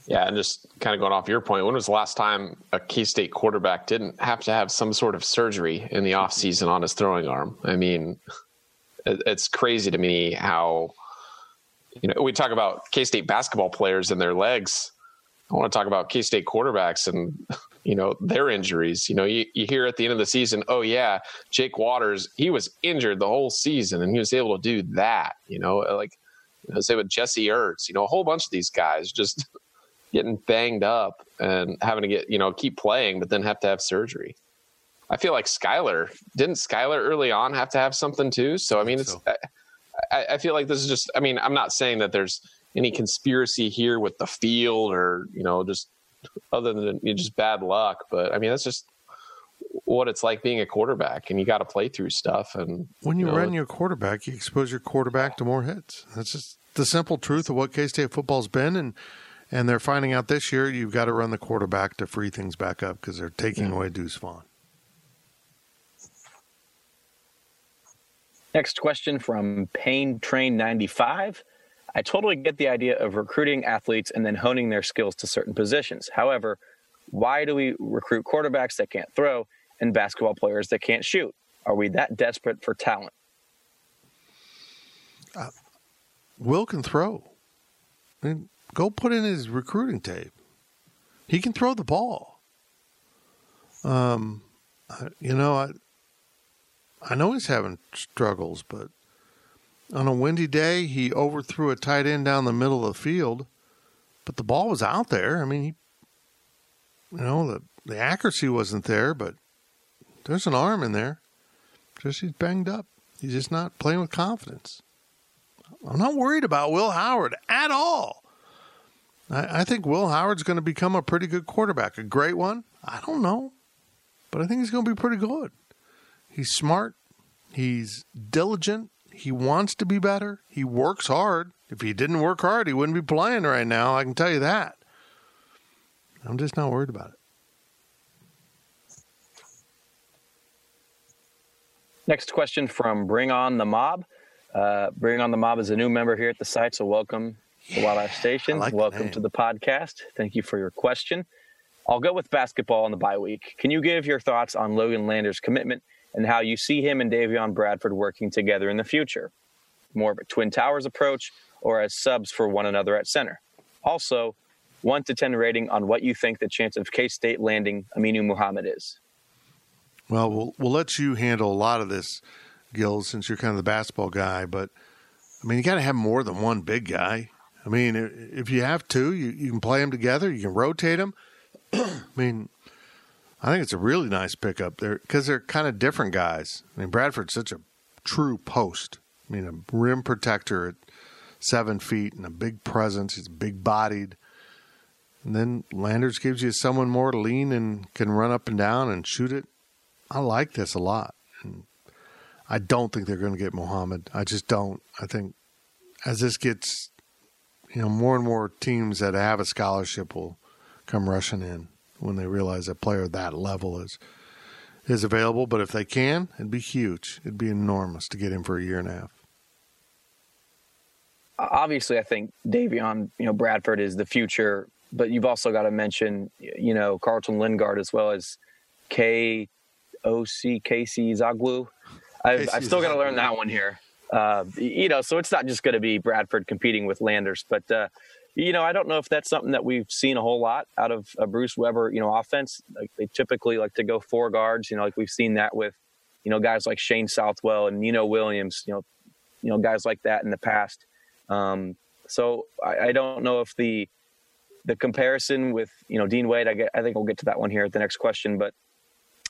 Yeah, and just kind of going off your point, when was the last time a K State quarterback didn't have to have some sort of surgery in the offseason on his throwing arm? I mean, it's crazy to me how, you know, we talk about K State basketball players and their legs. I want to talk about K State quarterbacks and you know their injuries. You know, you, you hear at the end of the season, oh yeah, Jake Waters, he was injured the whole season and he was able to do that. You know, uh, like you know, say with Jesse Ertz, you know, a whole bunch of these guys just [laughs] getting banged up and having to get you know keep playing, but then have to have surgery. I feel like Skylar didn't Skylar early on have to have something too. So I mean, it's so. I, I feel like this is just. I mean, I'm not saying that there's any conspiracy here with the field or you know just other than just bad luck. But I mean, that's just what it's like being a quarterback, and you got to play through stuff. And when you, you know, run your quarterback, you expose your quarterback to more hits. That's just the simple truth of what K State football's been, and and they're finding out this year you've got to run the quarterback to free things back up because they're taking yeah. away Deuce Vaughn. Next question from Pain Train 95. I totally get the idea of recruiting athletes and then honing their skills to certain positions. However, why do we recruit quarterbacks that can't throw and basketball players that can't shoot? Are we that desperate for talent? Uh, Will can throw. I mean, go put in his recruiting tape. He can throw the ball. Um, you know, I I know he's having struggles, but on a windy day, he overthrew a tight end down the middle of the field, but the ball was out there. I mean, he, you know, the the accuracy wasn't there, but there's an arm in there. Just he's banged up. He's just not playing with confidence. I'm not worried about Will Howard at all. I, I think Will Howard's going to become a pretty good quarterback, a great one. I don't know, but I think he's going to be pretty good. He's smart. He's diligent. He wants to be better. He works hard. If he didn't work hard, he wouldn't be playing right now. I can tell you that. I'm just not worried about it. Next question from Bring On the Mob. Uh, Bring On the Mob is a new member here at the site, so welcome to Wildlife Station. like welcome name. to the podcast. Thank you for your question. I'll go with basketball in the bye week. Can you give your thoughts on Logan Landers' commitment and how you see him and Davion Bradford working together in the future? More of a Twin Towers approach or as subs for one another at center? Also, 1 to 10 rating on what you think the chance of K State landing Aminu Mohammed is. Well, we'll we'll let you handle a lot of this, Gil, since you're kind of the basketball guy. But I mean, you got to have more than one big guy. I mean, if you have two, you, you can play them together. You can rotate them. [clears throat] I mean, I think it's a really nice pickup there because they're kind of different guys. I mean, Bradford's such a true post. I mean, a rim protector at seven feet and a big presence. He's big bodied. And then Landers gives you someone more to lean and can run up and down and shoot it. I like this a lot. And I don't think they're going to get Mohammed. I just don't. I think as this gets, you know, more and more teams that have a scholarship will come rushing in when they realize a player that level is is available. But if they can, it'd be huge. It'd be enormous to get him for a year and a half. obviously I think Davion, you know, Bradford is the future, but you've also got to mention, you know, Carlton Linguard as well as K O C K C Zaglu. I've, I've still got to learn that one here. Uh, you know, so it's not just going to be Bradford competing with Landers, but uh, you know, I don't know if that's something that we've seen a whole lot out of a Bruce Weber, you know, offense. Like they typically like to go four guards, you know, like we've seen that with, you know, guys like Shane Southwell and Nino Williams, you know, you know, guys like that in the past. Um, so I, I don't know if the the comparison with you know Dean Wade. I get. I think we'll get to that one here at the next question, but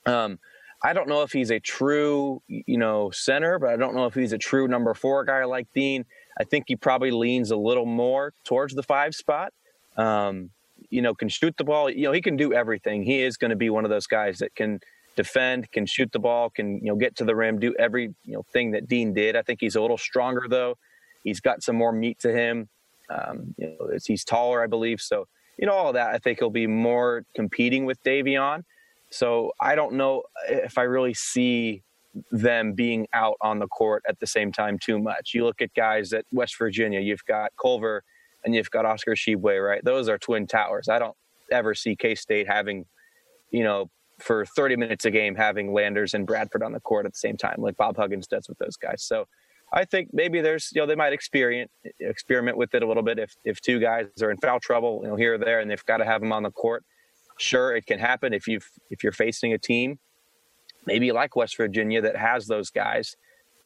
um, I don't know if he's a true you know center, but I don't know if he's a true number four guy like Dean. I think he probably leans a little more towards the five spot. Um, you know, can shoot the ball. You know, he can do everything. He is going to be one of those guys that can defend, can shoot the ball, can you know get to the rim, do every you know thing that Dean did. I think he's a little stronger though. He's got some more meat to him. Um, you know, he's taller, I believe. So you know all that. I think he'll be more competing with Davion. So I don't know if I really see them being out on the court at the same time too much. You look at guys at West Virginia. You've got Culver and you've got Oscar Tshiebwe, right? Those are twin towers. I don't ever see K State having, you know, for 30 minutes a game having Landers and Bradford on the court at the same time, like Bob Huggins does with those guys. So I think maybe there's, you know, they might experiment experiment with it a little bit if if two guys are in foul trouble, you know, here or there, and they've got to have them on the court. Sure, it can happen if you if you're facing a team, maybe like West Virginia that has those guys.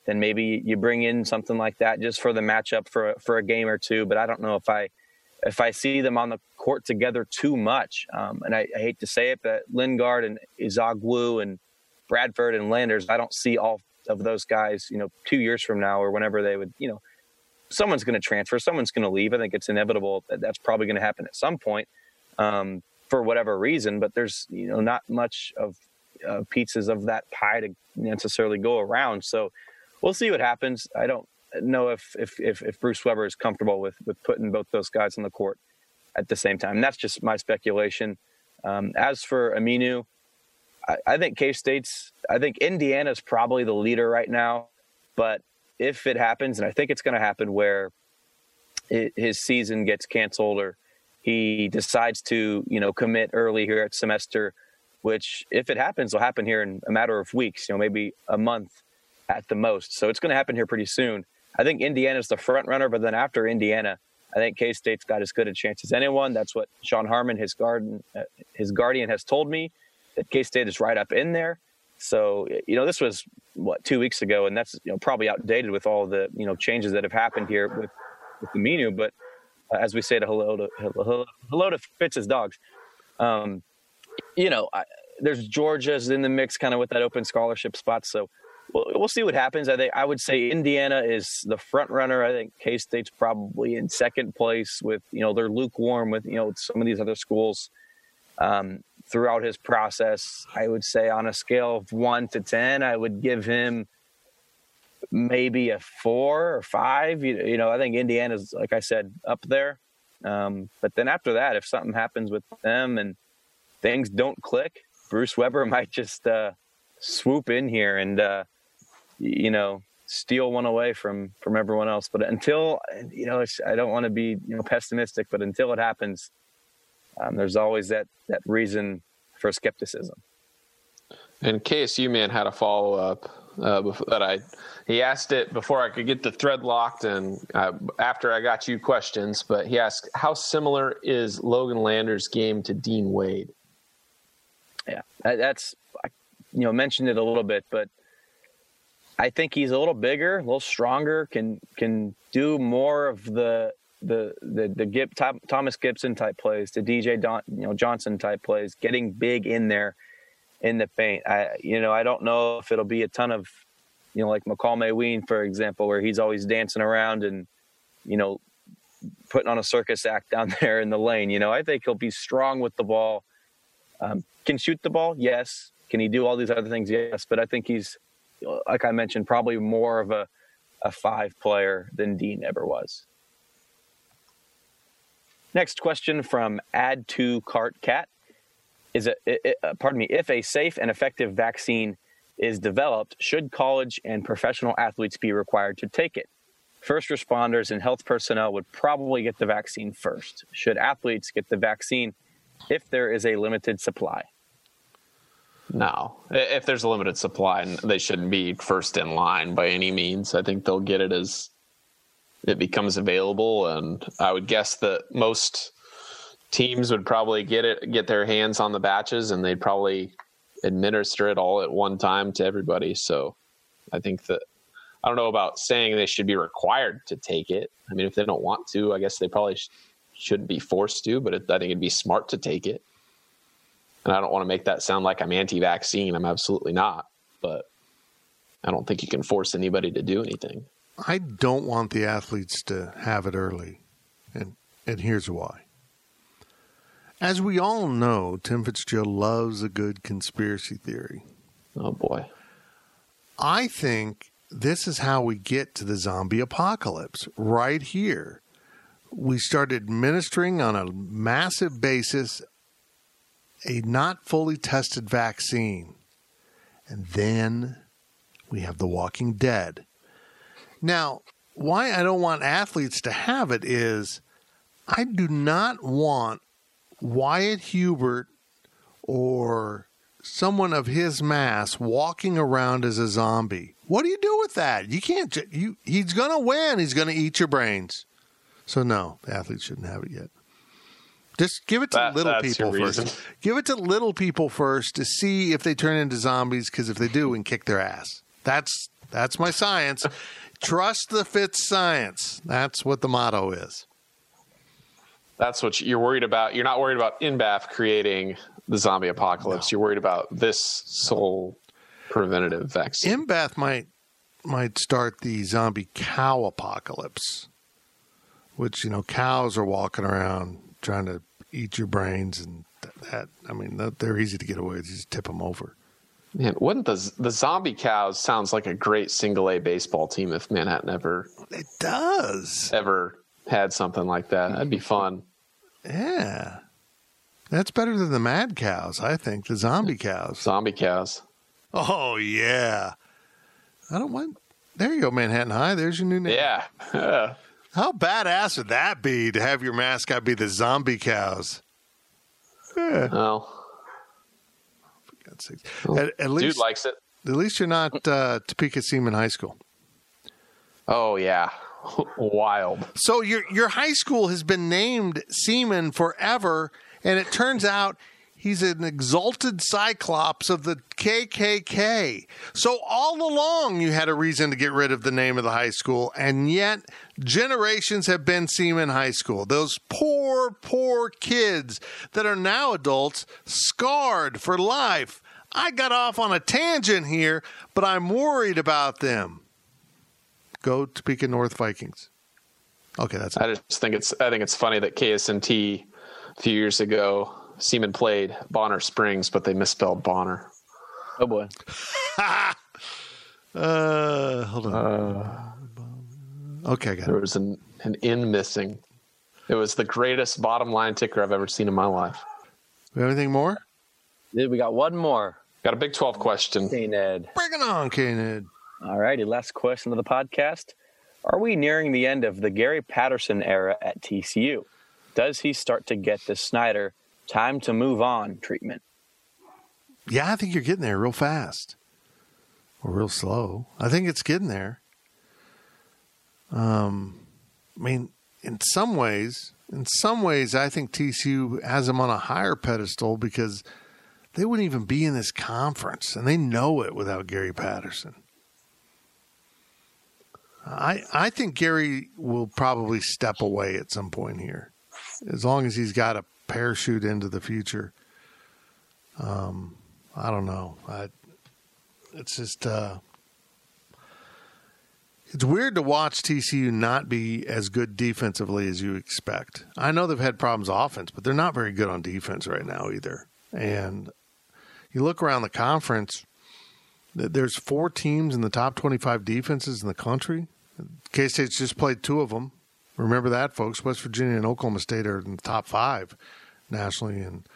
Then maybe you bring in something like that just for the matchup for for a game or two. But I don't know if I if I see them on the court together too much. Um, and I, I hate to say it, but Linguard and Ezeagu and Bradford and Landers, I don't see all of those guys, you know, two years from now or whenever they would, you know, someone's going to transfer, someone's going to leave. I think it's inevitable that that's probably going to happen at some point um, for whatever reason. But there's, you know, not much of uh, pizzas of that pie to necessarily go around. So we'll see what happens. I don't know if if if, if Bruce Weber is comfortable with with putting both those guys on the court at the same time. That's just my speculation. Um, as for Aminu, I, I think K State's. I think Indiana's probably the leader right now. But if it happens, and I think it's going to happen, where it, his season gets canceled or he decides to, you know, commit early here at semester, which if it happens, will happen here in a matter of weeks, you know, maybe a month at the most. So it's going to happen here pretty soon. I think Indiana's the front runner, but then after Indiana, I think K State's got as good a chance as anyone. That's what Sean Harmon, his garden, uh, his guardian, has told me that K State is right up in there. So you know, this was what two weeks ago, and that's you know probably outdated with all the you know changes that have happened here with with Aminu. But uh, as we say to hello to hello, hello to Fitz's dogs, um, you know, I, there's Georgia's in the mix, kind of with that open scholarship spot. So we'll, we'll see what happens. I think I would say Indiana is the front runner. I think K State's probably in second place with you know they're lukewarm with you know some of these other schools. Um, throughout his process, I would say on a scale of one to ten, I would give him maybe a four or five. You, you know, I think Indiana's like I said up there. Um, but then after that, if something happens with them and things don't click, Bruce Weber [laughs] might just uh, swoop in here and uh, you know steal one away from from everyone else. But until you know, I don't want to be you know pessimistic, but until it happens, um, there's always that that reason for skepticism. And KSU man had a follow up uh, that I he asked it before I could get the thread locked, and uh, after I got you questions. But he asked, "How similar is Logan Landers' game to Dean Wade?" Yeah, that's you know mentioned it a little bit, but I think he's a little bigger, a little stronger, can can do more of the the the the Gib, Thomas Gipson type plays, the DJ Don, you know Johnson type plays, getting big in there in the paint. I you know I don't know if it'll be a ton of you know like Makol Mawien for example, where he's always dancing around and you know putting on a circus act [laughs] down there in the lane. You know I think he'll be strong with the ball. Um, can shoot the ball, yes. Can he do all these other things? Yes. But I think he's like I mentioned, probably more of a, a five player than Dean ever was. Next question from Add to Cart Cat is it, it, uh, pardon me if a safe and effective vaccine is developed, should college and professional athletes be required to take it? First responders and health personnel would probably get the vaccine first. Should athletes get the vaccine if there is a limited supply? No, if there's a limited supply, they shouldn't be first in line by any means. I think they'll get it as it becomes available, and I would guess that most teams would probably get it, get their hands on the batches, and they'd probably administer it all at one time to everybody. So, I think that I don't know about saying they should be required to take it. I mean, if they don't want to, I guess they probably sh- shouldn't be forced to. But it, I think it'd be smart to take it. And I don't want to make that sound like I'm anti vaccine. I'm absolutely not. But I don't think you can force anybody to do anything. I don't want the athletes to have it early. And, and here's why. As we all know, Tim Fitzgerald loves a good conspiracy theory. Oh, boy. I think this is how we get to the zombie apocalypse right here. We start administering on a massive basis a not fully tested vaccine. And then we have The Walking Dead. Now, why I don't want athletes to have it is I do not want Wyatt Hubert or someone of his mass walking around as a zombie. What do you do with that? You can't. You he's going to win. He's going to eat your brains. So no, the athletes shouldn't have it yet. Just give it to that, little people first. Give it to little people first to see if they turn into zombies. Because if they do, we can kick their ass. That's that's my science. Trust the Fitz science. That's what the motto is. That's what you're worried about. You're not worried about NBAF creating the zombie apocalypse. No. You're worried about this sole preventative vaccine. NBAF might might start the zombie cow apocalypse, which you know cows are walking around trying to eat your brains and that. I mean, they're easy to get away with. You just tip them over. Man, wouldn't the the zombie cows sounds like a great single A baseball team if Manhattan ever it does ever had something like that? That'd be fun. Yeah, that's better than the mad cows. I think the zombie cows. Zombie cows. Oh yeah, I don't mind. There you go, Manhattan High. There's your new name. Yeah. yeah. [laughs] How badass would that be to have your mascot be the zombie cows? Yeah. Well, God's sakes. At, at least, dude likes it. at least you're not uh, Topeka Seaman High School. Oh yeah, [laughs] wild. So your your high school has been named Seaman forever, and it turns out he's an exalted cyclops of the KKK. So all along you had a reason to get rid of the name of the high school, and yet generations have been Seaman High School. Those poor, poor kids that are now adults, scarred for life. I got off on a tangent here, but I'm worried about them. Go Topeka North Vikings. Okay, that's I just think it's I think it's funny that KSNT a few years ago Seaman played Bonner Springs, but they misspelled Bonner. Oh boy. [laughs] Uh, hold on. okay, I got There it. was an an in missing. It was the greatest bottom line ticker I've ever seen in my life. We have anything more? Dude, We got one more. Got a Big Twelve question. Hey, Ned. Bring it on, Canid. All righty, last question of the podcast. Are we nearing the end of the Gary Patterson era at TCU? Does he start to get the Snyder time to move on treatment? Yeah, I think you're getting there real fast or real slow. I think it's getting there. Um, I mean, in some ways, in some ways, I think TCU has him on a higher pedestal because they wouldn't even be in this conference, and they know it without Gary Patterson. I I think Gary will probably step away at some point here, as long as he's got a parachute into the future. Um, I don't know. I, it's just uh, it's weird to watch TCU not be as good defensively as you expect. I know they've had problems offense, but they're not very good on defense right now either. And you look around the conference, there's four teams in the top 25 defenses in the country. K State's just played two of them. Remember that, folks. West Virginia and Oklahoma State are in the top five nationally, and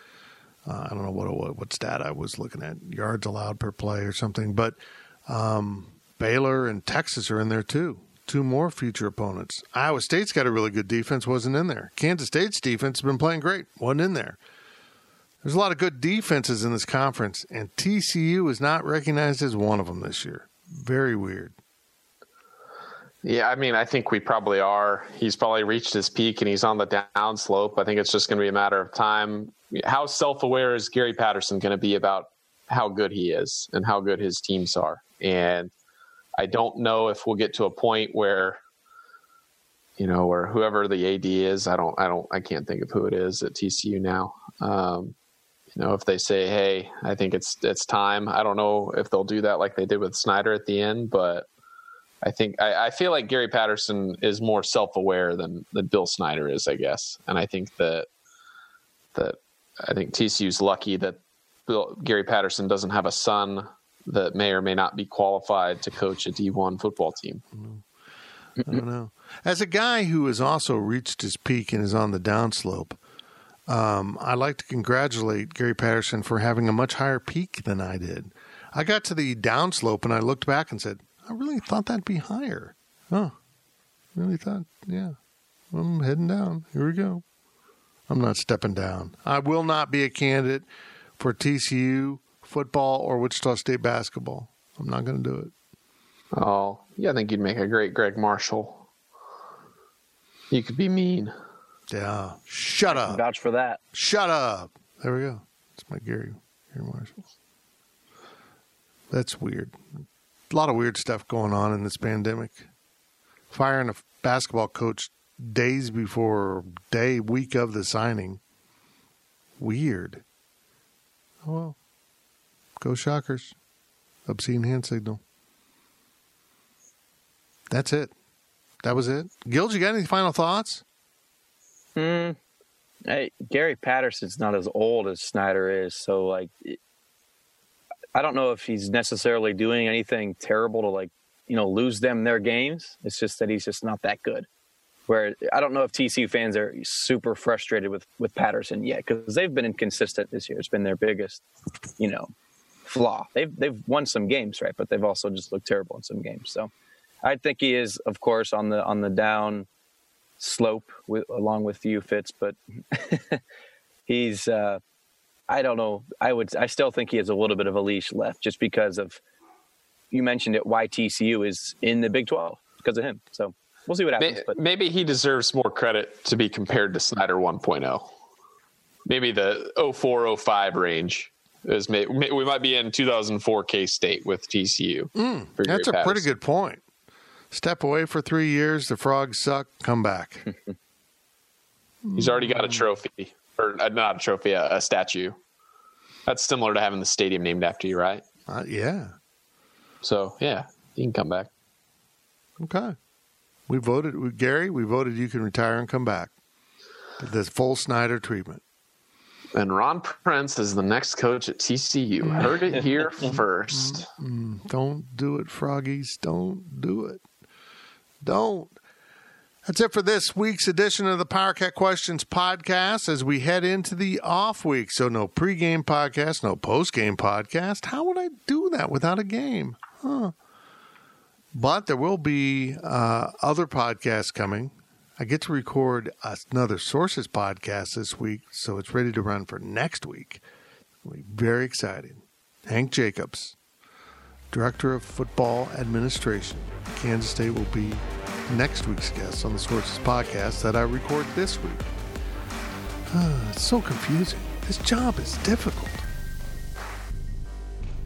uh, I don't know what, what what stat I was looking at, yards allowed per play or something. But um, Baylor and Texas are in there too. Two more future opponents. Iowa State's got a really good defense, wasn't in there. Kansas State's defense has been playing great, wasn't in there. There's a lot of good defenses in this conference, and TCU is not recognized as one of them this year. Very weird. Yeah, I mean, I think we probably are. He's probably reached his peak and he's on the down slope. I think it's just going to be a matter of time. How self aware is Gary Patterson going to be about how good he is and how good his teams are? And I don't know if we'll get to a point where, you know, or whoever the AD is, I don't, I don't, I can't think of who it is at TCU now. Um, you know, if they say, "Hey, I think it's it's time," I don't know if they'll do that like they did with Snyder at the end, but I think I, I feel like Gary Patterson is more self-aware than than Bill Snyder is, I guess, and I think that that I think TCU's lucky that Bill, Gary Patterson doesn't have a son that may or may not be qualified to coach a D1 football team. I don't know. As a guy who has also reached his peak and is on the downslope, um, I'd like to congratulate Gary Patterson for having a much higher peak than I did. I got to the downslope and I looked back and said, I really thought that'd be higher. Huh. Really thought, yeah. I'm heading down. Here we go. I'm not stepping down. I will not be a candidate for TCU football or Wichita State basketball. I'm not going to do it. Oh, yeah, I think you'd make a great Gregg Marshall. You could be mean. Yeah. Shut up. Vouch for that. Shut up. There we go. That's my Gary, Gary Marshall. That's weird. A lot of weird stuff going on in this pandemic. Firing a basketball coach days before day week of the signing. Weird. Oh well. Go Shockers. Obscene hand signal. That's it. That was it. Gills, you got any final thoughts? Hmm. Hey, Gary Patterson's not as old as Snyder is, so like, it- I don't know if he's necessarily doing anything terrible to like, you know, lose them their games. It's just that he's just not that good. Where I don't know if TCU fans are super frustrated with with Patterson yet because they've been inconsistent this year. It's been their biggest, you know, flaw. They've they've won some games, right? But they've also just looked terrible in some games. So I think he is, of course, on the on the down slope with, along with you, Fitz. But [laughs] he's, uh, I don't know. I would, I still think he has a little bit of a leash left, just because of you mentioned it. Why TCU is in the Big Twelve because of him. So we'll see what happens. Maybe, but maybe he deserves more credit to be compared to Snyder 1.0. Maybe the 0405 range is may, may, we might be in 2004 K State with TCU. Mm, for Gary that's a pretty good point. Step away for three years, the frogs suck, come back. [laughs] He's already got a trophy, or uh, not a trophy, a, a statue. That's similar to having the stadium named after you, right? Uh, yeah. So yeah, you can come back. Okay. We voted, we, Gary, we voted you can retire and come back. The full Snyder treatment. And Ron Prince is the next coach at TCU. Heard it here [laughs] first. Mm, don't do it, froggies. Don't do it. Don't. That's it for this week's edition of the Power Cat Questions podcast as we head into the off week. So, no pregame podcast, no postgame podcast. How would I do that without a game? Huh. But there will be uh, other podcasts coming. I get to record another Sources podcast this week, so it's ready to run for next week. It'll be very exciting. Hank Jacobs, Director of Football Administration, Kansas State, will be next week's guest on the Sources podcast that I record this week. Ah, [sighs] it's so confusing. This job is difficult.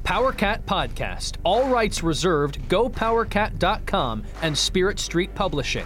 PowerCat Podcast. All rights reserved. GoPowerCat.com and Spirit Street Publishing.